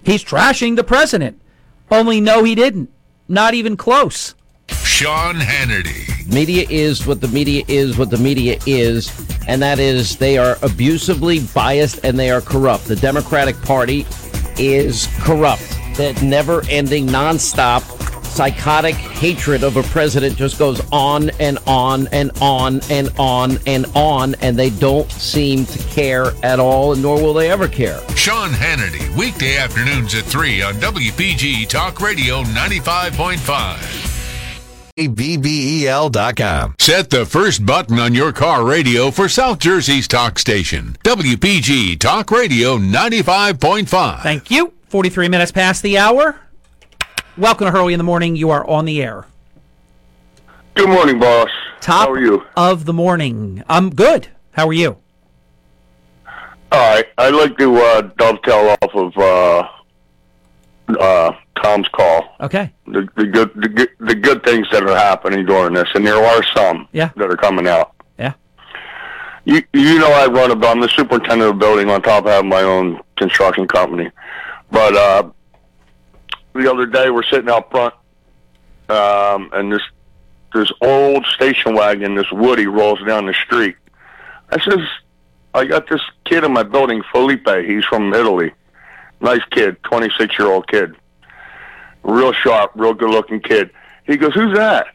He's trashing the president. Only no, he didn't. Not even close. Sean Hannity. Media is what the media is, what the media is, and that is they are abusively biased and they are corrupt. The Democratic Party is corrupt. that never ending, nonstop, psychotic hatred of a president just goes on and on and on and on and on, and they don't seem to care at all, nor will they ever care. Sean Hannity, weekday afternoons at 3 on WPG Talk Radio 95.5. BBEL.com. Set the first button on your car radio for South Jersey's talk station, WPG Talk Radio 95.5. Thank you. 43 minutes past the hour. Welcome to Hurley in the Morning. You are on the air. Good morning, boss. Top How are you? of the morning. I'm good. How are you? All right. I'd like to uh, dovetail off of uh, uh, Tom's call. Okay. The, the good, the good, the good things that are happening during this, and there are some Yeah. that are coming out. Yeah. You, you know, I run a. I'm the superintendent of the building. On top, have my own construction company. But uh, the other day, we're sitting out front, um, and this this old station wagon, this Woody, rolls down the street. I says, I got this kid in my building, Felipe. He's from Italy. Nice kid, 26 year old kid. Real sharp, real good looking kid. He goes, Who's that?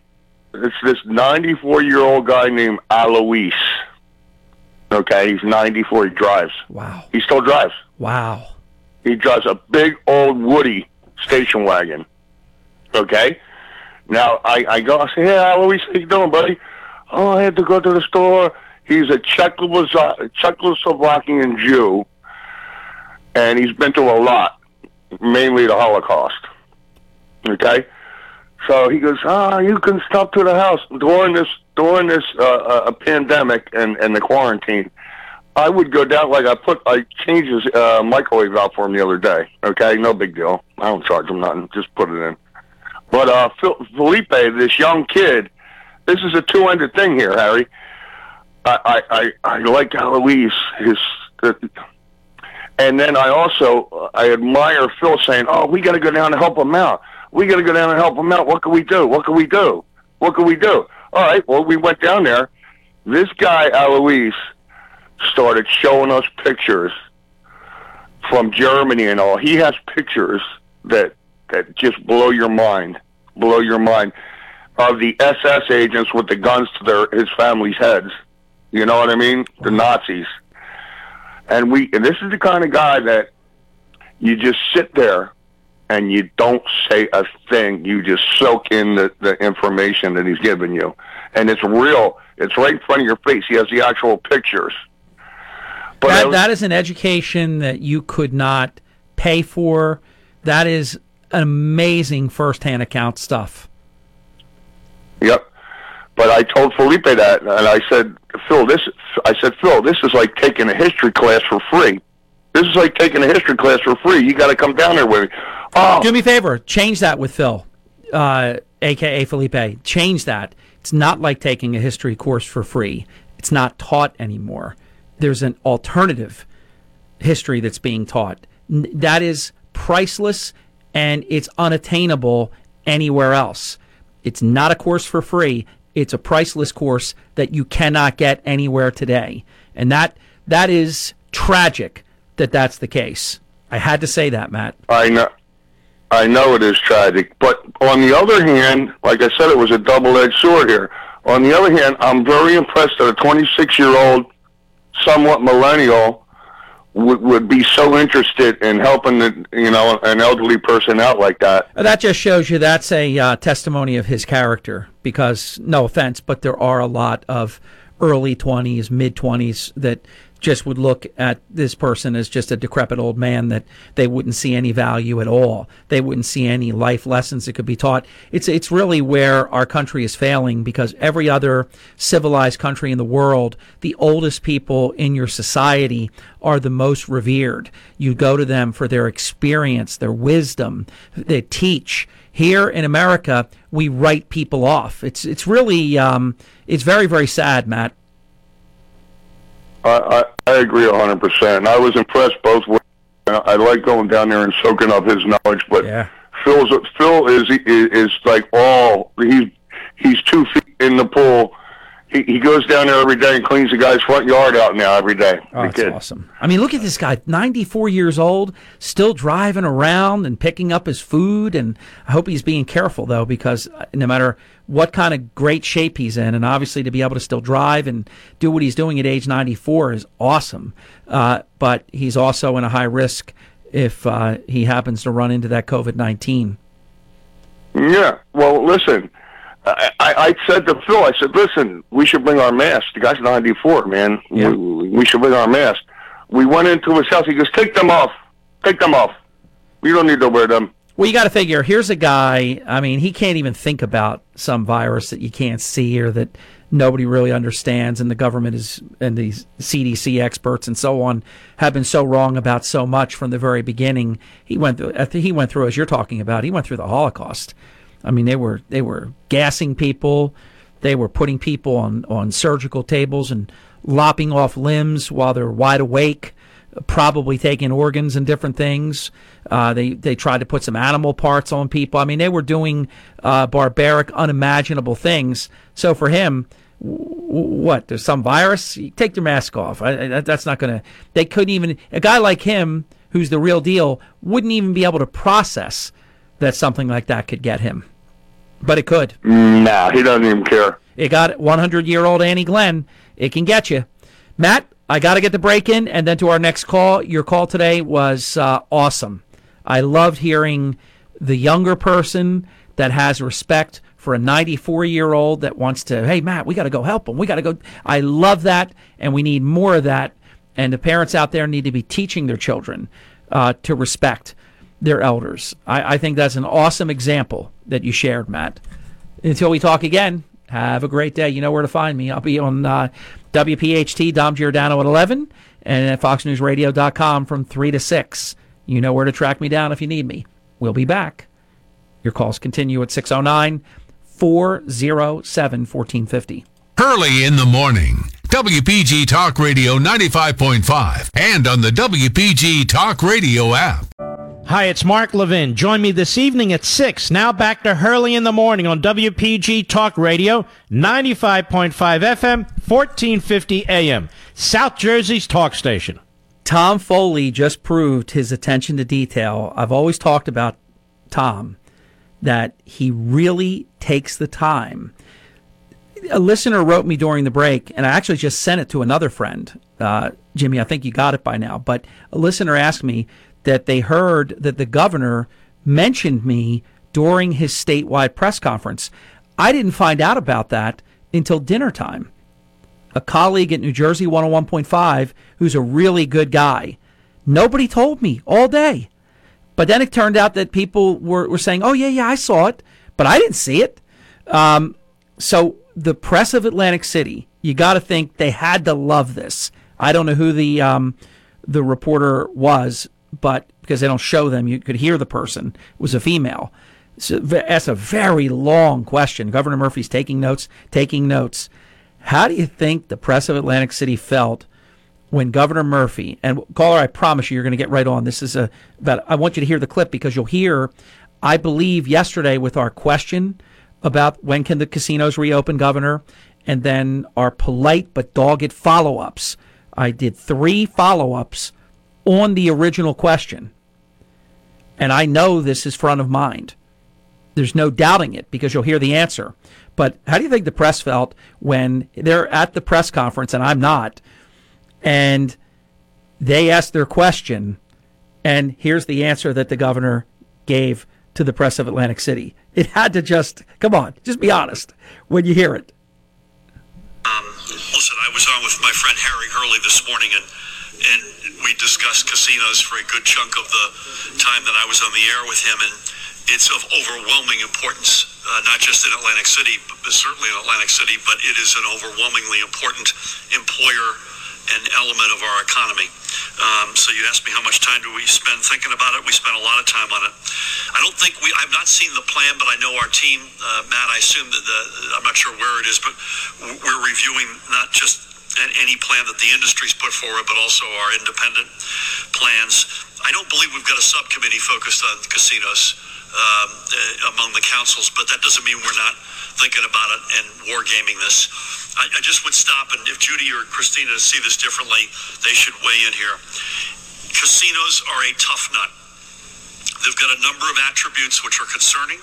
It's this 94 year old guy named Alois. Okay, he's 94. He drives. Wow. He still drives. Wow. He drives a big old Woody station wagon. Okay? Now, I, I go, I say, hey, Alois, how you doing, buddy? Oh, I had to go to the store. He's a Czechoslo- Czechoslovakian Jew, and he's been through a lot, mainly the Holocaust. Okay? So he goes, ah, you can stop to the house during this during this uh, uh, pandemic and, and the quarantine. I would go down like I put I changed his uh, microwave out for him the other day. Okay, no big deal. I don't charge him nothing. Just put it in. But uh, Felipe, this young kid, this is a two-ended thing here, Harry. I I I, I like Eloise, his. Uh, and then I also I admire Phil saying, "Oh, we got to go down and help him out. We got to go down and help them out. What can we do? What can we do? What can we do?" All right. Well, we went down there. This guy Alois started showing us pictures from Germany and all. He has pictures that that just blow your mind, blow your mind of the SS agents with the guns to their his family's heads. You know what I mean? The Nazis. And we and this is the kind of guy that you just sit there and you don't say a thing. You just soak in the, the information that he's giving you. And it's real. It's right in front of your face. He has the actual pictures. But that, was- that is an education that you could not pay for. That is amazing firsthand account stuff. Yep. But I told Felipe that, and I said, Phil, this. I said, Phil, this is like taking a history class for free. This is like taking a history class for free. You got to come down there with me. Oh, Do me a favor, change that with Phil, uh, aka Felipe. Change that. It's not like taking a history course for free. It's not taught anymore. There's an alternative history that's being taught. That is priceless and it's unattainable anywhere else. It's not a course for free. It's a priceless course that you cannot get anywhere today. And that that is tragic that that's the case. I had to say that, Matt. I know. I know it is tragic, but on the other hand, like I said, it was a double-edged sword here. On the other hand, I'm very impressed that a 26-year-old, somewhat millennial, would would be so interested in helping the, you know an elderly person out like that. That just shows you that's a uh, testimony of his character. Because, no offense, but there are a lot of early 20s, mid 20s that just would look at this person as just a decrepit old man that they wouldn't see any value at all. They wouldn't see any life lessons that could be taught. It's it's really where our country is failing because every other civilized country in the world, the oldest people in your society are the most revered. You go to them for their experience, their wisdom, they teach. Here in America, we write people off. It's it's really um, it's very very sad, Matt. I, I, I agree a hundred percent. I was impressed both ways. I like going down there and soaking up his knowledge, but Phil's Phil is is is like all he's he's two feet in the pool, he, he goes down there every day and cleans the guy's front yard out now every day. Oh, that's kid. awesome. I mean, look at this guy, 94 years old, still driving around and picking up his food. And I hope he's being careful, though, because uh, no matter what kind of great shape he's in, and obviously to be able to still drive and do what he's doing at age 94 is awesome. Uh, but he's also in a high risk if uh, he happens to run into that COVID 19. Yeah. Well, listen, I, I, said to Phil, I said, listen, we should bring our mask. The guy's 94, man. Yeah. We, we should bring our mask. We went into his house. He goes, take them off. Take them off. You don't need to wear them. Well, you got to figure here's a guy, I mean, he can't even think about some virus that you can't see or that nobody really understands, and the government is, and these CDC experts and so on have been so wrong about so much from the very beginning. He went through, I think he went through, as you're talking about, he went through the Holocaust. I mean, they were, they were gassing people, they were putting people on, on surgical tables and lopping off limbs while they're wide awake probably taking organs and different things. Uh, they they tried to put some animal parts on people. I mean, they were doing uh, barbaric, unimaginable things. So for him, what? There's some virus. Take your mask off. I, that's not going to. They couldn't even. A guy like him, who's the real deal, wouldn't even be able to process that something like that could get him. But it could. Nah, he doesn't even care. It got 100 year old Annie Glenn. It can get you. Matt, I got to get the break in and then to our next call. Your call today was uh, awesome. I loved hearing the younger person that has respect for a 94 year old that wants to, hey, Matt, we got to go help him. We got to go. I love that, and we need more of that. And the parents out there need to be teaching their children uh, to respect their elders. I, I think that's an awesome example that you shared, Matt. Until we talk again, have a great day. You know where to find me. I'll be on uh, WPHT, Dom Giordano at 11, and at FoxNewsRadio.com from 3 to 6. You know where to track me down if you need me. We'll be back. Your calls continue at 609 407 1450. Hurley in the morning. WPG Talk Radio 95.5 and on the WPG Talk Radio app. Hi, it's Mark Levin. Join me this evening at 6. Now back to Hurley in the morning on WPG Talk Radio, 95.5 FM, 1450 AM. South Jersey's talk station. Tom Foley just proved his attention to detail. I've always talked about Tom, that he really takes the time. A listener wrote me during the break, and I actually just sent it to another friend. Uh, Jimmy, I think you got it by now. But a listener asked me that they heard that the governor mentioned me during his statewide press conference. I didn't find out about that until dinner time. A colleague at New Jersey 101.5 who's a really good guy. Nobody told me all day. But then it turned out that people were, were saying, oh, yeah, yeah, I saw it, but I didn't see it. Um, so the press of Atlantic City, you got to think they had to love this. I don't know who the um, the reporter was, but because they don't show them, you could hear the person was a female. So that's a very long question. Governor Murphy's taking notes, taking notes. How do you think the press of Atlantic City felt when Governor Murphy and caller? I promise you, you're going to get right on. This is a but I want you to hear the clip because you'll hear. I believe yesterday with our question about when can the casinos reopen, Governor, and then our polite but dogged follow ups. I did three follow ups on the original question. And I know this is front of mind. There's no doubting it because you'll hear the answer. But how do you think the press felt when they're at the press conference and I'm not, and they ask their question, and here's the answer that the governor gave to the press of Atlantic City? It had to just, come on, just be honest when you hear it. Um, listen, I was on with my friend Harry Hurley this morning, and and we discussed casinos for a good chunk of the time that I was on the air with him, and it's of overwhelming importance, uh, not just in Atlantic City, but certainly in Atlantic City, but it is an overwhelmingly important employer and element of our economy. Um, so you asked me how much time do we spend thinking about it? We spend a lot of time on it. I don't think we. I've not seen the plan, but I know our team, uh, Matt. I assume that the. I'm not sure where it is, but we're reviewing not just any plan that the industry's put forward, but also our independent plans. I don't believe we've got a subcommittee focused on casinos. um, uh, among the councils, but that doesn't mean we're not thinking about it and wargaming this. I, I just would stop, and if Judy or Christina see this differently, they should weigh in here. Casinos are a tough nut. They've got a number of attributes which are concerning.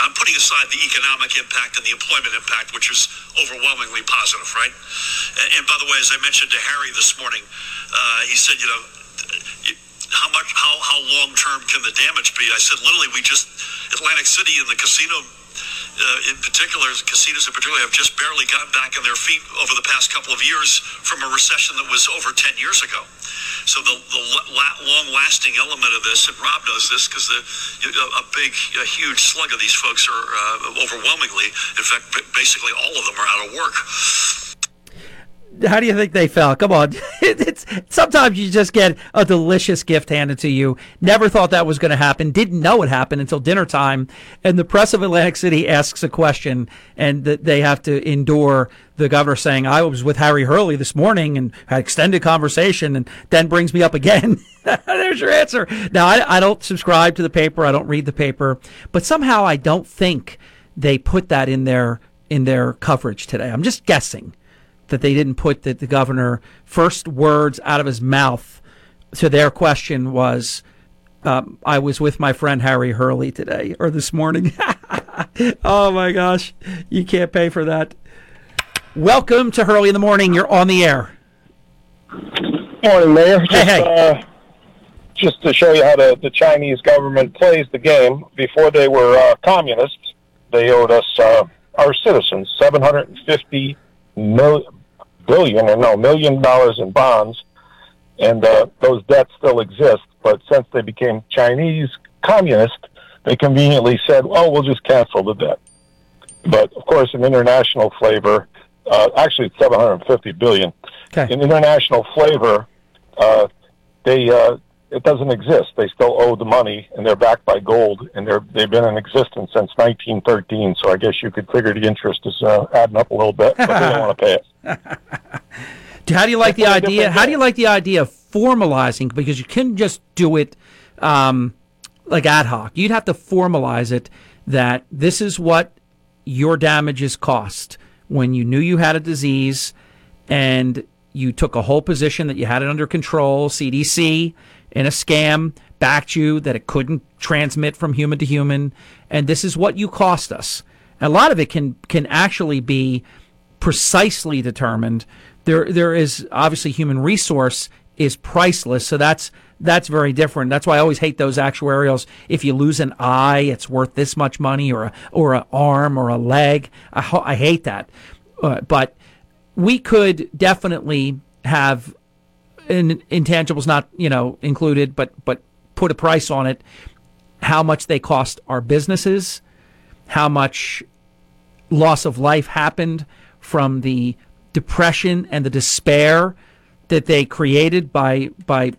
I'm putting aside the economic impact and the employment impact, which is overwhelmingly positive, right? And, and by the way, as I mentioned to Harry this morning, uh, he said, you know, how much, how, how long term can the damage be? I said, literally, we just, Atlantic City and the casino uh, in particular, casinos in particular, have just barely gotten back on their feet over the past couple of years from a recession that was over 10 years ago. So the, the la- long-lasting element of this, and Rob knows this because a big, a huge slug of these folks are uh, overwhelmingly, in fact, basically all of them are out of work how do you think they felt? Come on. (laughs) it's sometimes you just get a delicious gift handed to you. Never thought that was going to happen. Didn't know it happened until dinner time. And the press of Atlantic City asks a question and they have to endure the governor saying, I was with Harry Hurley this morning and had extended conversation and then brings me up again. (laughs) There's your answer. Now, I, I don't subscribe to the paper. I don't read the paper, but somehow I don't think they put that in their, in their coverage today. I'm just guessing that they didn't put that the governor first words out of his mouth to their question was um, I was with my friend Harry Hurley today or this morning. (laughs) oh my gosh, you can't pay for that. Welcome to Hurley in the morning. You're on the air. Morning, Mayor. Hey, just, hey. Uh, just to show you how the, the Chinese government plays the game. Before they were uh, communists, they owed us, uh, our citizens, 750 million, billion or no million dollars in bonds, and uh, those debts still exist. But since they became Chinese communist, they conveniently said, "Oh, we'll just cancel the debt." But of course, in international flavor, uh, actually it's 750 billion. Okay. In international flavor, uh, they uh, it doesn't exist. They still owe the money, and they're backed by gold, and they're they've been in existence since 1913. So I guess you could figure the interest is uh, adding up a little bit, but they don't want to pay it. (laughs) How do you like the idea? How do you like the idea of formalizing? Because you can't just do it um, like ad hoc. You'd have to formalize it that this is what your damages cost when you knew you had a disease and you took a whole position that you had it under control. CDC in a scam backed you that it couldn't transmit from human to human, and this is what you cost us. A lot of it can can actually be precisely determined. There there is obviously human resource is priceless, so that's that's very different. That's why I always hate those actuarials. If you lose an eye, it's worth this much money, or a, or an arm, or a leg. I, I hate that. Uh, but we could definitely have in, intangibles not you know included, but but put a price on it. How much they cost our businesses, how much loss of life happened from the depression and the despair that they created by by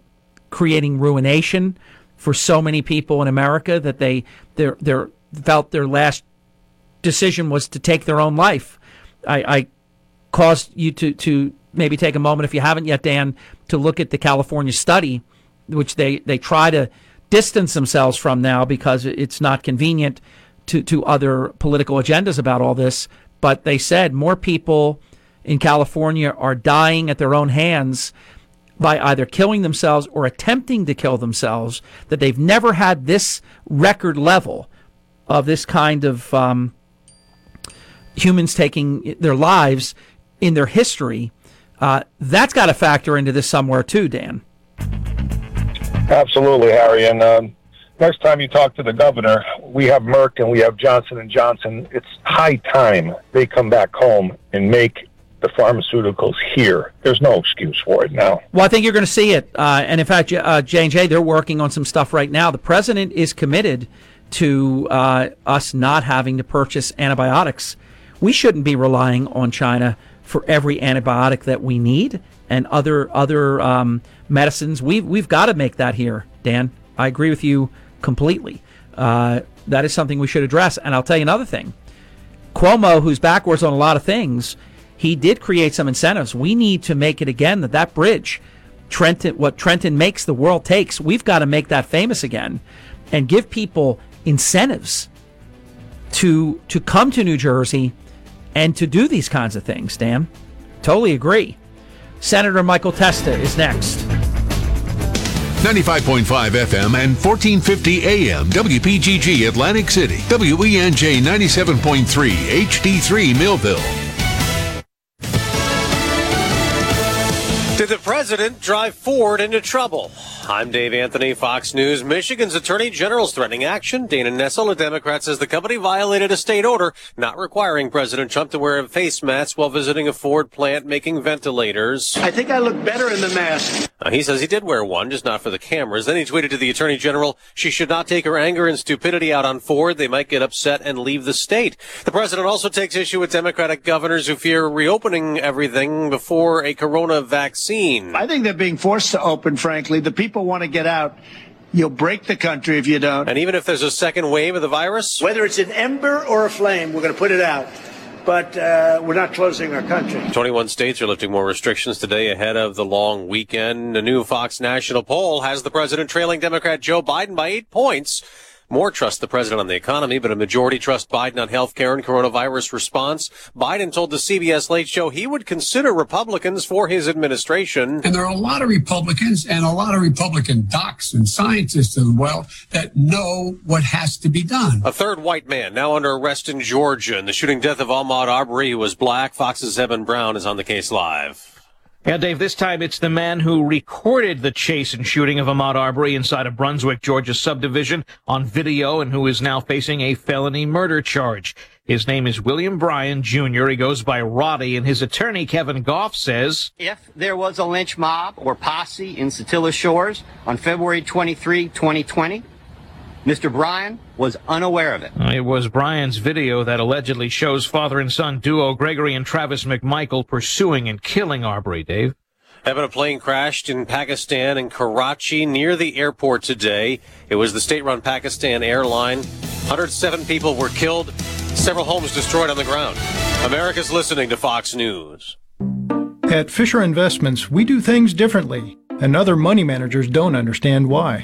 creating ruination for so many people in America that they their their felt their last decision was to take their own life. I, I caused you to to maybe take a moment if you haven't yet, Dan, to look at the California study, which they they try to distance themselves from now because it's not convenient to to other political agendas about all this. But they said more people in California are dying at their own hands by either killing themselves or attempting to kill themselves, that they've never had this record level of this kind of um, humans taking their lives in their history. Uh, that's got to factor into this somewhere too, Dan. Absolutely, Harry. And um, next time you talk to the governor, we have Merck and we have Johnson and Johnson. It's high time they come back home and make the pharmaceuticals here. There's no excuse for it now. Well, I think you're going to see it. Uh, and in fact, uh, J&J, they're working on some stuff right now. The president is committed to uh, us not having to purchase antibiotics. We shouldn't be relying on China for every antibiotic that we need and other other um, medicines. We've we've got to make that here, Dan. I agree with you completely. Uh, that is something we should address. And I'll tell you another thing. Cuomo, who's backwards on a lot of things, he did create some incentives. We need to make it again that that bridge, Trenton, what Trenton makes, the world takes. We've got to make that famous again, and give people incentives to to come to New Jersey and to do these kinds of things. Dan, totally agree. Senator Michael Testa is next. 95.5 FM and 1450 AM WPGG Atlantic City, WENJ 97.3 HD3 Millville. Did the president drive Ford into trouble? I'm Dave Anthony, Fox News. Michigan's Attorney General's threatening action. Dana Nessel, a Democrat, says the company violated a state order not requiring President Trump to wear a face mask while visiting a Ford plant making ventilators. I think I look better in the mask. Uh, he says he did wear one, just not for the cameras. Then he tweeted to the Attorney General, she should not take her anger and stupidity out on Ford. They might get upset and leave the state. The president also takes issue with Democratic governors who fear reopening everything before a corona vaccine. I think they're being forced to open, frankly. The people want to get out. You'll break the country if you don't. And even if there's a second wave of the virus? Whether it's an ember or a flame, we're going to put it out. But uh, we're not closing our country. 21 states are lifting more restrictions today ahead of the long weekend. A new Fox national poll has the president trailing Democrat Joe Biden by eight points. More trust the president on the economy, but a majority trust Biden on health care and coronavirus response. Biden told the CBS Late Show he would consider Republicans for his administration. And there are a lot of Republicans and a lot of Republican docs and scientists as well that know what has to be done. A third white man now under arrest in Georgia in the shooting death of Ahmaud Arbery, who was black. Fox's Evan Brown is on the case live. Yeah, Dave, this time it's the man who recorded the chase and shooting of Ahmaud Arbery inside a Brunswick, Georgia subdivision on video and who is now facing a felony murder charge. His name is William Bryan Jr. He goes by Roddie, and his attorney, Kevin Gough, says If there was a lynch mob or posse in Satilla Shores on February 23, 2020, Mr. Bryan was unaware of it. Uh, it was Bryan's video that allegedly shows father and son duo Gregory and Travis McMichael pursuing and killing Arbery, Dave. Evan, a plane crashed in Pakistan in Karachi near the airport today. It was the state-run Pakistan airline. 107 people were killed, several homes destroyed on the ground. America's listening to Fox News. At Fisher Investments, we do things differently, and other money managers don't understand why.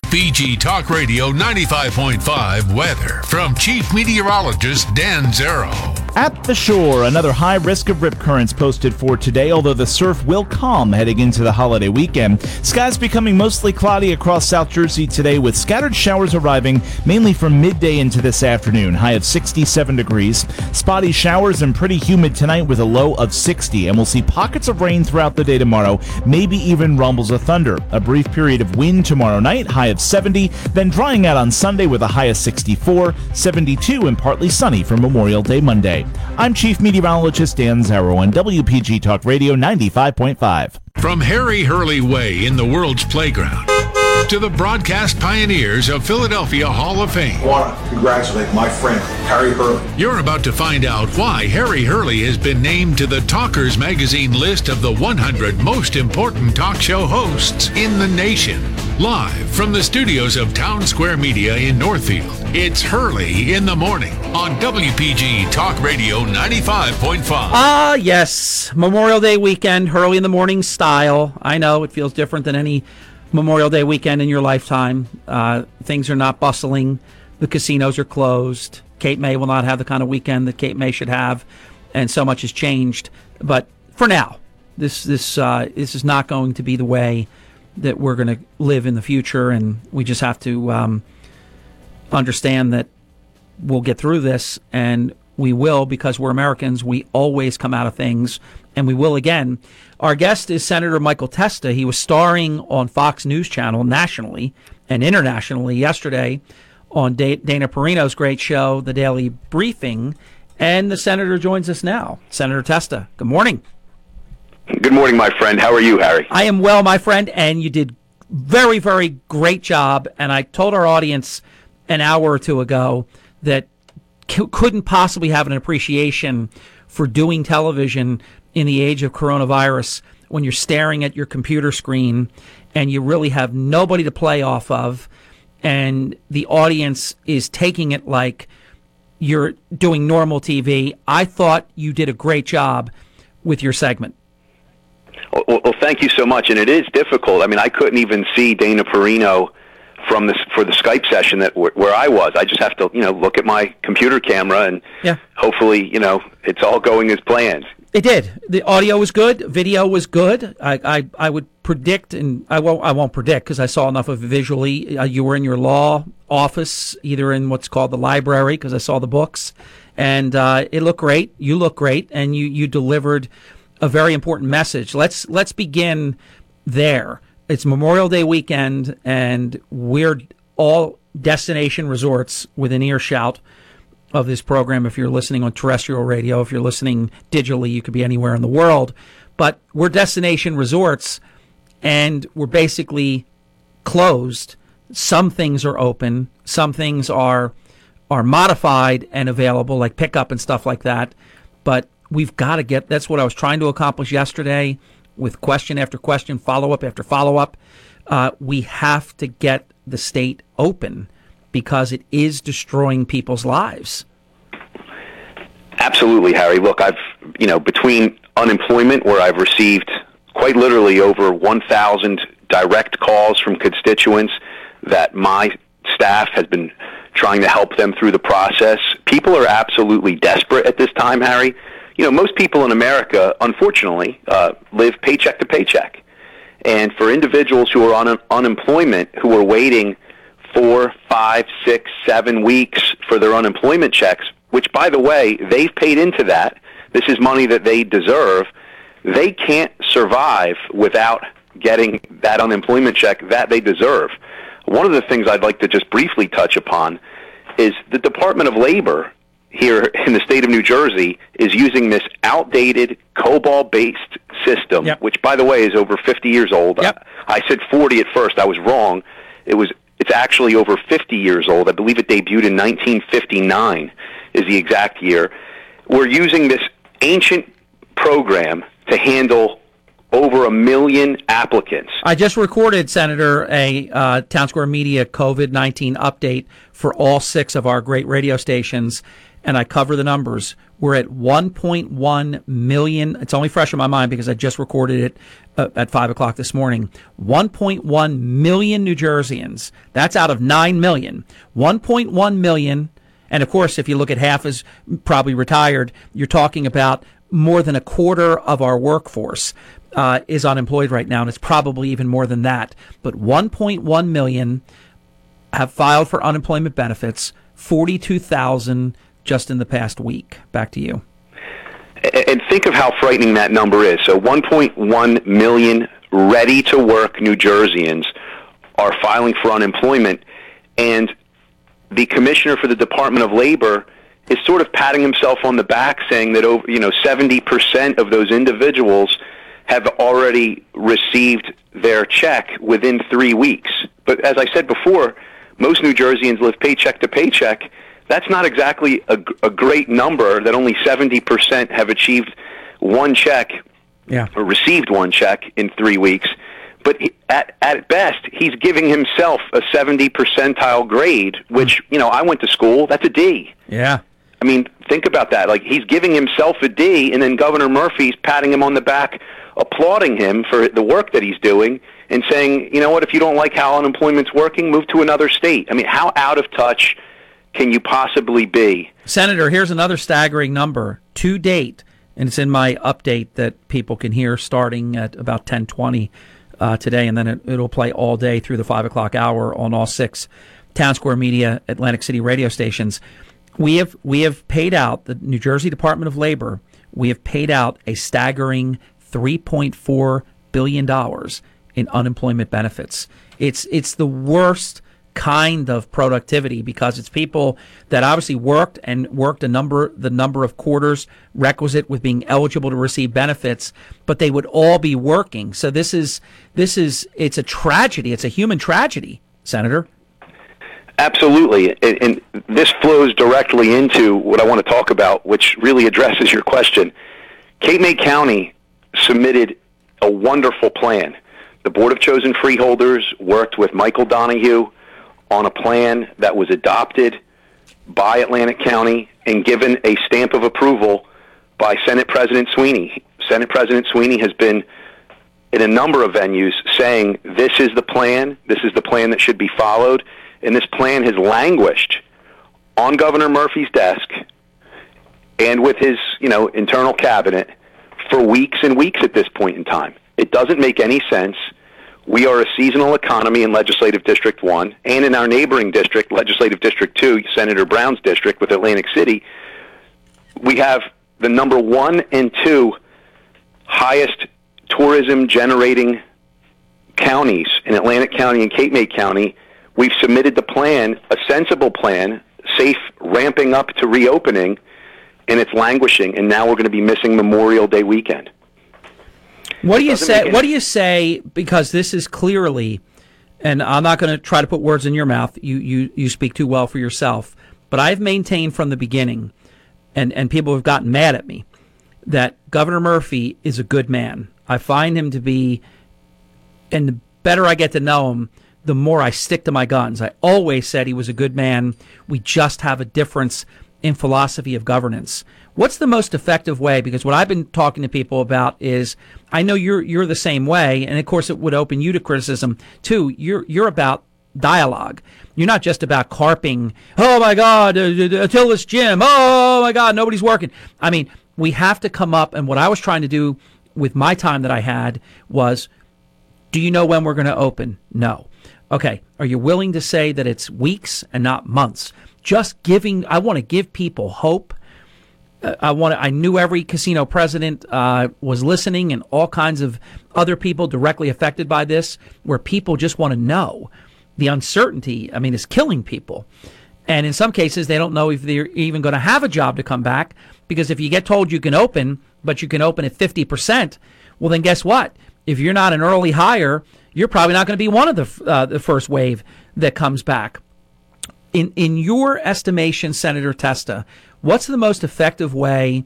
WPG Talk Radio 95.5 weather from Chief Meteorologist Dan Zarrow. At the shore, another high risk of rip currents posted for today, although the surf will calm heading into the holiday weekend. Skies becoming mostly cloudy across South Jersey today with scattered showers arriving mainly from midday into this afternoon. High of 67 degrees. Spotty showers and pretty humid tonight with a low of 60. And we'll see pockets of rain throughout the day tomorrow, maybe even rumbles of thunder. A brief period of wind tomorrow night, high of 70, then drying out on Sunday with a high of 64, 72, and partly sunny for Memorial Day Monday. I'm Chief Meteorologist Dan Zarrow on WPG Talk Radio 95.5. From Harry Hurley Way in the world's playground to the broadcast pioneers of Philadelphia Hall of Fame. I want to congratulate my friend, Harry Hurley. You're about to find out why Harry Hurley has been named to the Talkers Magazine list of the 100 most important talk show hosts in the nation. Live from the studios of Town Square Media in Northfield, it's Hurley in the Morning on WPG Talk Radio 95.5. Ah, yes. Memorial Day weekend, Hurley in the morning style. I know it feels different than any Memorial Day weekend in your lifetime. Uh, things are not bustling. The casinos are closed. Cape May will not have the kind of weekend that Cape May should have, and so much has changed. But for now, this this uh, this is not going to be the way that we're going to live in the future, and we just have to um, understand that we'll get through this, and we will because we're Americans. We always come out of things, and we will again. Our guest is Senator Michael Testa. He was starring on Fox News Channel nationally and internationally yesterday on Dana Perino's great show, The Daily Briefing. And the senator joins us now. Senator Testa, good morning. Good morning, my friend. How are you, Harry? I am well, my friend, and you did very, very great job. And I told our audience an hour or two ago that c- couldn't possibly have an appreciation for doing television in the age of coronavirus when you're staring at your computer screen and you really have nobody to play off of, and the audience is taking it like you're doing normal TV. I thought you did a great job with your segment. Well, well, thank you so much. And it is difficult. I mean, I couldn't even see Dana Perino from this for the Skype session that where I was. I just have to, you know, look at my computer camera and yeah. hopefully, you know, it's all going as planned. It did. The audio was good. Video was good. I, I, I would predict, and I won't, I won't predict because I saw enough of it visually. Uh, you were in your law office, either in what's called the library, because I saw the books, and uh, it looked great. You look great, and you, you delivered a very important message. Let's let's begin there. It's Memorial Day weekend, and we're all destination resorts within earshot of this program. If you're listening on terrestrial radio, if you're listening digitally, you could be anywhere in the world. But we're destination resorts and we're basically closed. Some things are open, some things are are modified and available, like pickup and stuff like that. But we've got to get that's what I was trying to accomplish yesterday with question after question, follow up after follow up. Uh, we have to get the state open because it is destroying people's lives. Absolutely, Harry. Look, I've, you know, between unemployment, where I've received quite literally over 1,000 direct calls from constituents that my staff has been trying to help them through the process. People are absolutely desperate at this time, Harry. You know, most people in America, unfortunately, uh, live paycheck to paycheck. And for individuals who are on un- unemployment, who are waiting four, five, six, seven weeks for their unemployment checks, which, by the way, they've paid into that. This is money that they deserve. They can't survive without getting that unemployment check that they deserve. One of the things I'd like to just briefly touch upon is the Department of Labor here in the state of New Jersey is using this outdated COBOL based system, yep. which, by the way, is over 50 years old. Yep. I said 40 at first. I was wrong. It was it's actually over 50 years old. I believe it debuted in 1959 is the exact year. We're using this ancient program to handle over a million applicants. I just recorded, Senator, a uh, Town Square Media COVID 19 update for all six of our great radio stations, and I cover the numbers. We're at 1.1 million. It's only fresh in my mind because I just recorded it uh, at 5 o'clock this morning. 1.1 million New Jerseyans. That's out of 9 million. 1.1 million. And of course, if you look at half as probably retired, you're talking about more than a quarter of our workforce uh, is unemployed right now, and it's probably even more than that. But 1.1 million have filed for unemployment benefits. 42,000 just in the past week. Back to you. And think of how frightening that number is. So 1.1 million ready to work New Jerseyans are filing for unemployment, and the commissioner for the Department of Labor is sort of patting himself on the back, saying that over you know 70% of those individuals have already received their check within three weeks. But as I said before, most New Jerseyans live paycheck to paycheck that's not exactly a, a great number that only 70% have achieved one check yeah. or received one check in three weeks. But at, at best, he's giving himself a 70 percentile grade, which, hmm. you know, I went to school. That's a D. Yeah. I mean, think about that. Like, he's giving himself a D, and then Governor Murphy's patting him on the back, applauding him for the work that he's doing, and saying, you know what, if you don't like how unemployment's working, move to another state. I mean, how out of touch – can you possibly be? Senator, here's another staggering number to date, and it's in my update that people can hear starting at about 1020 uh, today, and then it, it'll play all day through the 5 o'clock hour on all six Town Square Media Atlantic City radio stations. we have we have paid out the New Jersey Department of Labor. We have paid out a staggering 3.4 billion dollars in unemployment benefits. It's it's the worst kind of productivity because it's people that obviously worked and worked a number the number of quarters requisite with being eligible to receive benefits but they would all be working so this is this is it's a tragedy it's a human tragedy senator Absolutely. And, and this flows directly into what I want to talk about, which really addresses your question. Cape May County submitted a wonderful plan. The Board of Chosen Freeholders worked with Michael Donahue on a plan that was adopted by Atlantic County and given a stamp of approval by Senate President Sweeney. Senate President Sweeney has been in a number of venues saying this is the plan, this is the plan that should be followed and this plan has languished on Governor Murphy's desk and with his, you know, internal cabinet for weeks and weeks at this point in time. It doesn't make any sense. We are a seasonal economy in Legislative District 1 and in our neighboring district, Legislative District 2, Senator Brown's district with Atlantic City. We have the number 1 and 2 highest tourism generating counties in Atlantic County and Cape May County We've submitted the plan, a sensible plan, safe ramping up to reopening, and it's languishing. And now we're going to be missing Memorial Day weekend. What do you say? What do you say? Because this is clearly, and I'm not going to try to put words in your mouth. You you you speak too well for yourself. But I've maintained from the beginning, and and people have gotten mad at me, that Governor Murphy is a good man. I find him to be, and the better I get to know him, the more I stick to my guns. I always said he was a good man. We just have a difference in philosophy of governance. What's the most effective way? Because what I've been talking to people about is, I know you're you're the same way, and of course it would open you to criticism too. You're you're about dialogue. You're not just about carping. Oh my God, uh, Atilis Gym. Oh my God, nobody's working. I mean, we have to come up. And what I was trying to do with my time that I had was, do you know when we're going to open? No. Okay, are you willing to say that it's weeks and not months? Just giving, I want to give people hope. Uh, I want. I knew every casino president uh, was listening, and all kinds of other people directly affected by this, where people just want to know. The uncertainty, I mean, is killing people, and in some cases, they don't know if they're even going to have a job to come back because if you get told you can open, but you can open at fifty percent, well, then guess what? If you're not an early hire, you're probably not going to be one of the uh, the first wave that comes back. In in your estimation, Senator Testa, what's the most effective way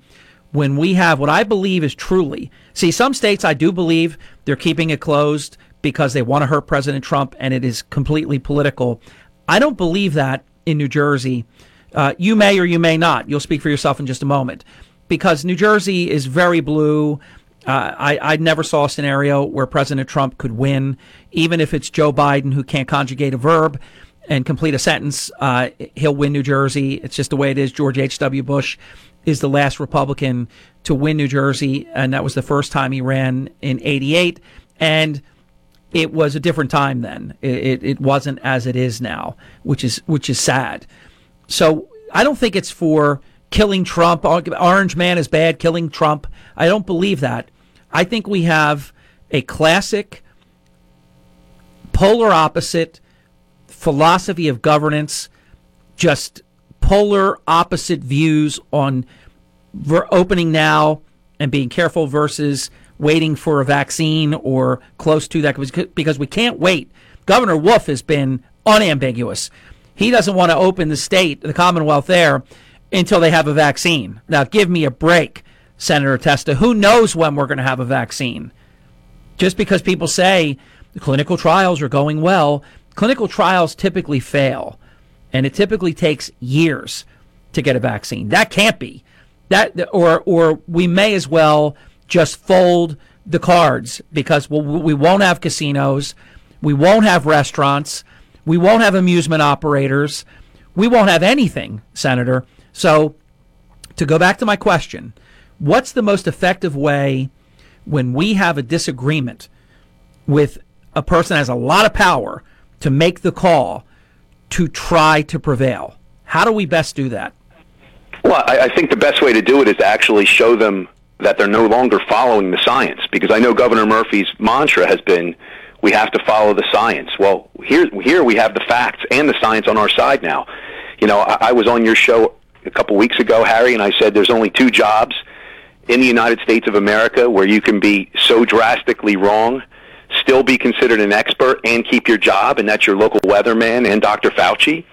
when we have what I believe is truly see some states I do believe they're keeping it closed because they want to hurt President Trump and it is completely political. I don't believe that in New Jersey. Uh, you may or you may not. You'll speak for yourself in just a moment because New Jersey is very blue. Uh, I, I never saw a scenario where President Trump could win, even if it's Joe Biden who can't conjugate a verb and complete a sentence. Uh, he'll win New Jersey. It's just the way it is. George H.W. Bush is the last Republican to win New Jersey, and that was the first time he ran in 88. And it was a different time then. It, it, it wasn't as it is now, which is which is sad. So I don't think it's for killing Trump. Orange man is bad, killing Trump. I don't believe that. I think we have a classic polar opposite philosophy of governance, just polar opposite views on opening now and being careful versus waiting for a vaccine or close to that because we can't wait. Governor Wolf has been unambiguous. He doesn't want to open the state, the Commonwealth there, until they have a vaccine. Now, give me a break. Senator Testa. Who knows when we're going to have a vaccine? Just because people say the clinical trials are going well, clinical trials typically fail, and it typically takes years to get a vaccine. That can't be. That or or we may as well just fold the cards because we'll, we won't have casinos, we won't have restaurants, we won't have amusement operators, we won't have anything, Senator. So, to go back to my question, What's the most effective way when we have a disagreement with a person that has a lot of power to make the call to try to prevail? How do we best do that? Well, I, I think the best way to do it is to actually show them that they're no longer following the science. Because I know Governor Murphy's mantra has been, "We have to follow the science." Well, here here we have the facts and the science on our side now. You know, I, I was on your show a couple weeks ago, Harry, and I said there's only two jobs in the United States of America where you can be so drastically wrong, still be considered an expert, and keep your job, and that's your local weatherman and Dr. Fauci.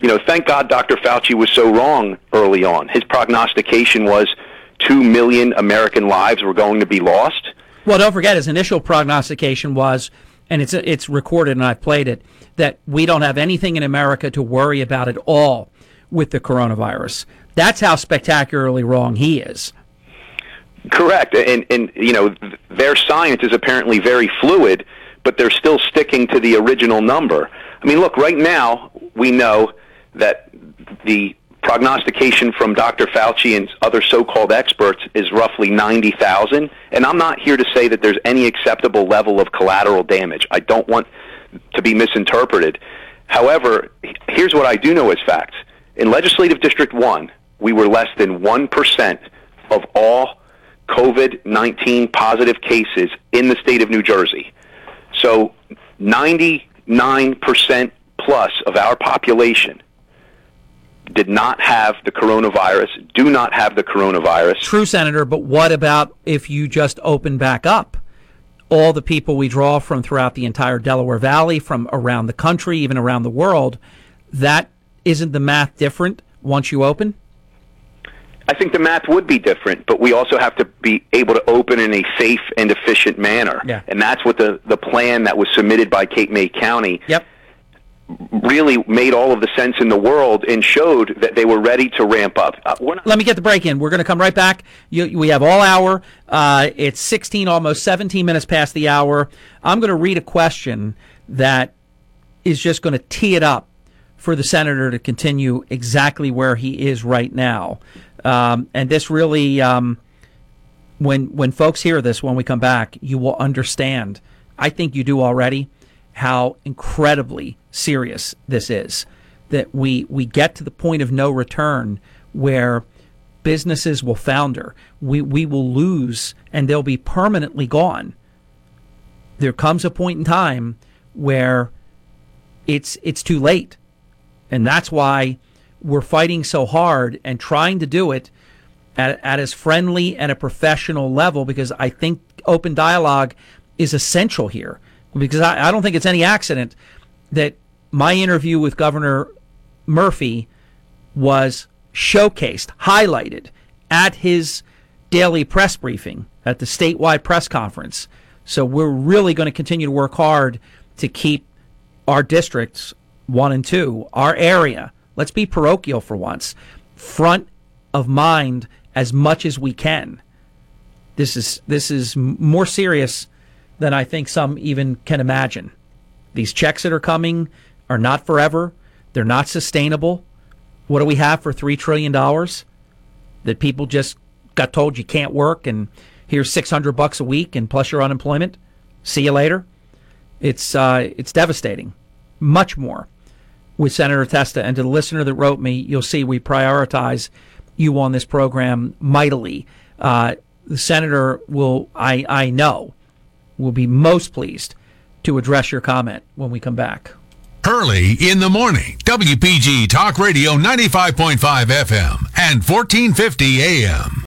You know, thank God Dr. Fauci was so wrong early on. His prognostication was 2 million American lives were going to be lost. Well, don't forget his initial prognostication was, and it's it's recorded and I've played it, that we don't have anything in America to worry about at all with the coronavirus. That's how spectacularly wrong he is. Correct, and and you know their science is apparently very fluid, but they're still sticking to the original number. I mean, look, right now we know that the prognostication from Dr. Fauci and other so-called experts is roughly 90,000, and I'm not here to say that there's any acceptable level of collateral damage. I don't want to be misinterpreted. However, here's what I do know as facts. In Legislative District 1, we were less than 1% of all COVID 19 positive cases in the state of New Jersey. So 99% plus of our population did not have the coronavirus, do not have the coronavirus. True, Senator, but what about if you just open back up? All the people we draw from throughout the entire Delaware Valley, from around the country, even around the world, that isn't the math different once you open? I think the math would be different, but we also have to be able to open in a safe and efficient manner. Yeah. And that's what the, the plan that was submitted by Cape May County yep. really made all of the sense in the world and showed that they were ready to ramp up. Uh, we're not- Let me get the break in. We're going to come right back. You, we have all hour. Uh, it's 16, almost 17 minutes past the hour. I'm going to read a question that is just going to tee it up for the senator to continue exactly where he is right now. Um, and this really, um, when when folks hear this, when we come back, you will understand. I think you do already how incredibly serious this is. That we we get to the point of no return where businesses will founder. We we will lose and they'll be permanently gone. There comes a point in time where it's it's too late. And that's why we're fighting so hard and trying to do it at, at as friendly and a professional level because I think open dialogue is essential here. Because I, I don't think it's any accident that my interview with Governor Murphy was showcased, highlighted at his daily press briefing at the statewide press conference. So we're really going to continue to work hard to keep our districts one and two, our area, let's be parochial for once, front of mind as much as we can. This is this is more serious than I think some even can imagine. These checks that are coming are not forever. They're not sustainable. What do we have for three trillion dollars that people just got told you can't work and here's six hundred bucks a week and plus your unemployment? See you later. It's uh, it's devastating. Much more with Senator Testa. And to the listener that wrote me, you'll see we prioritize you on this program mightily. Uh, the senator will, I, I know, will be most pleased to address your comment when we come back. Early in the morning. WPG Talk Radio 95.5 FM and 1450 AM.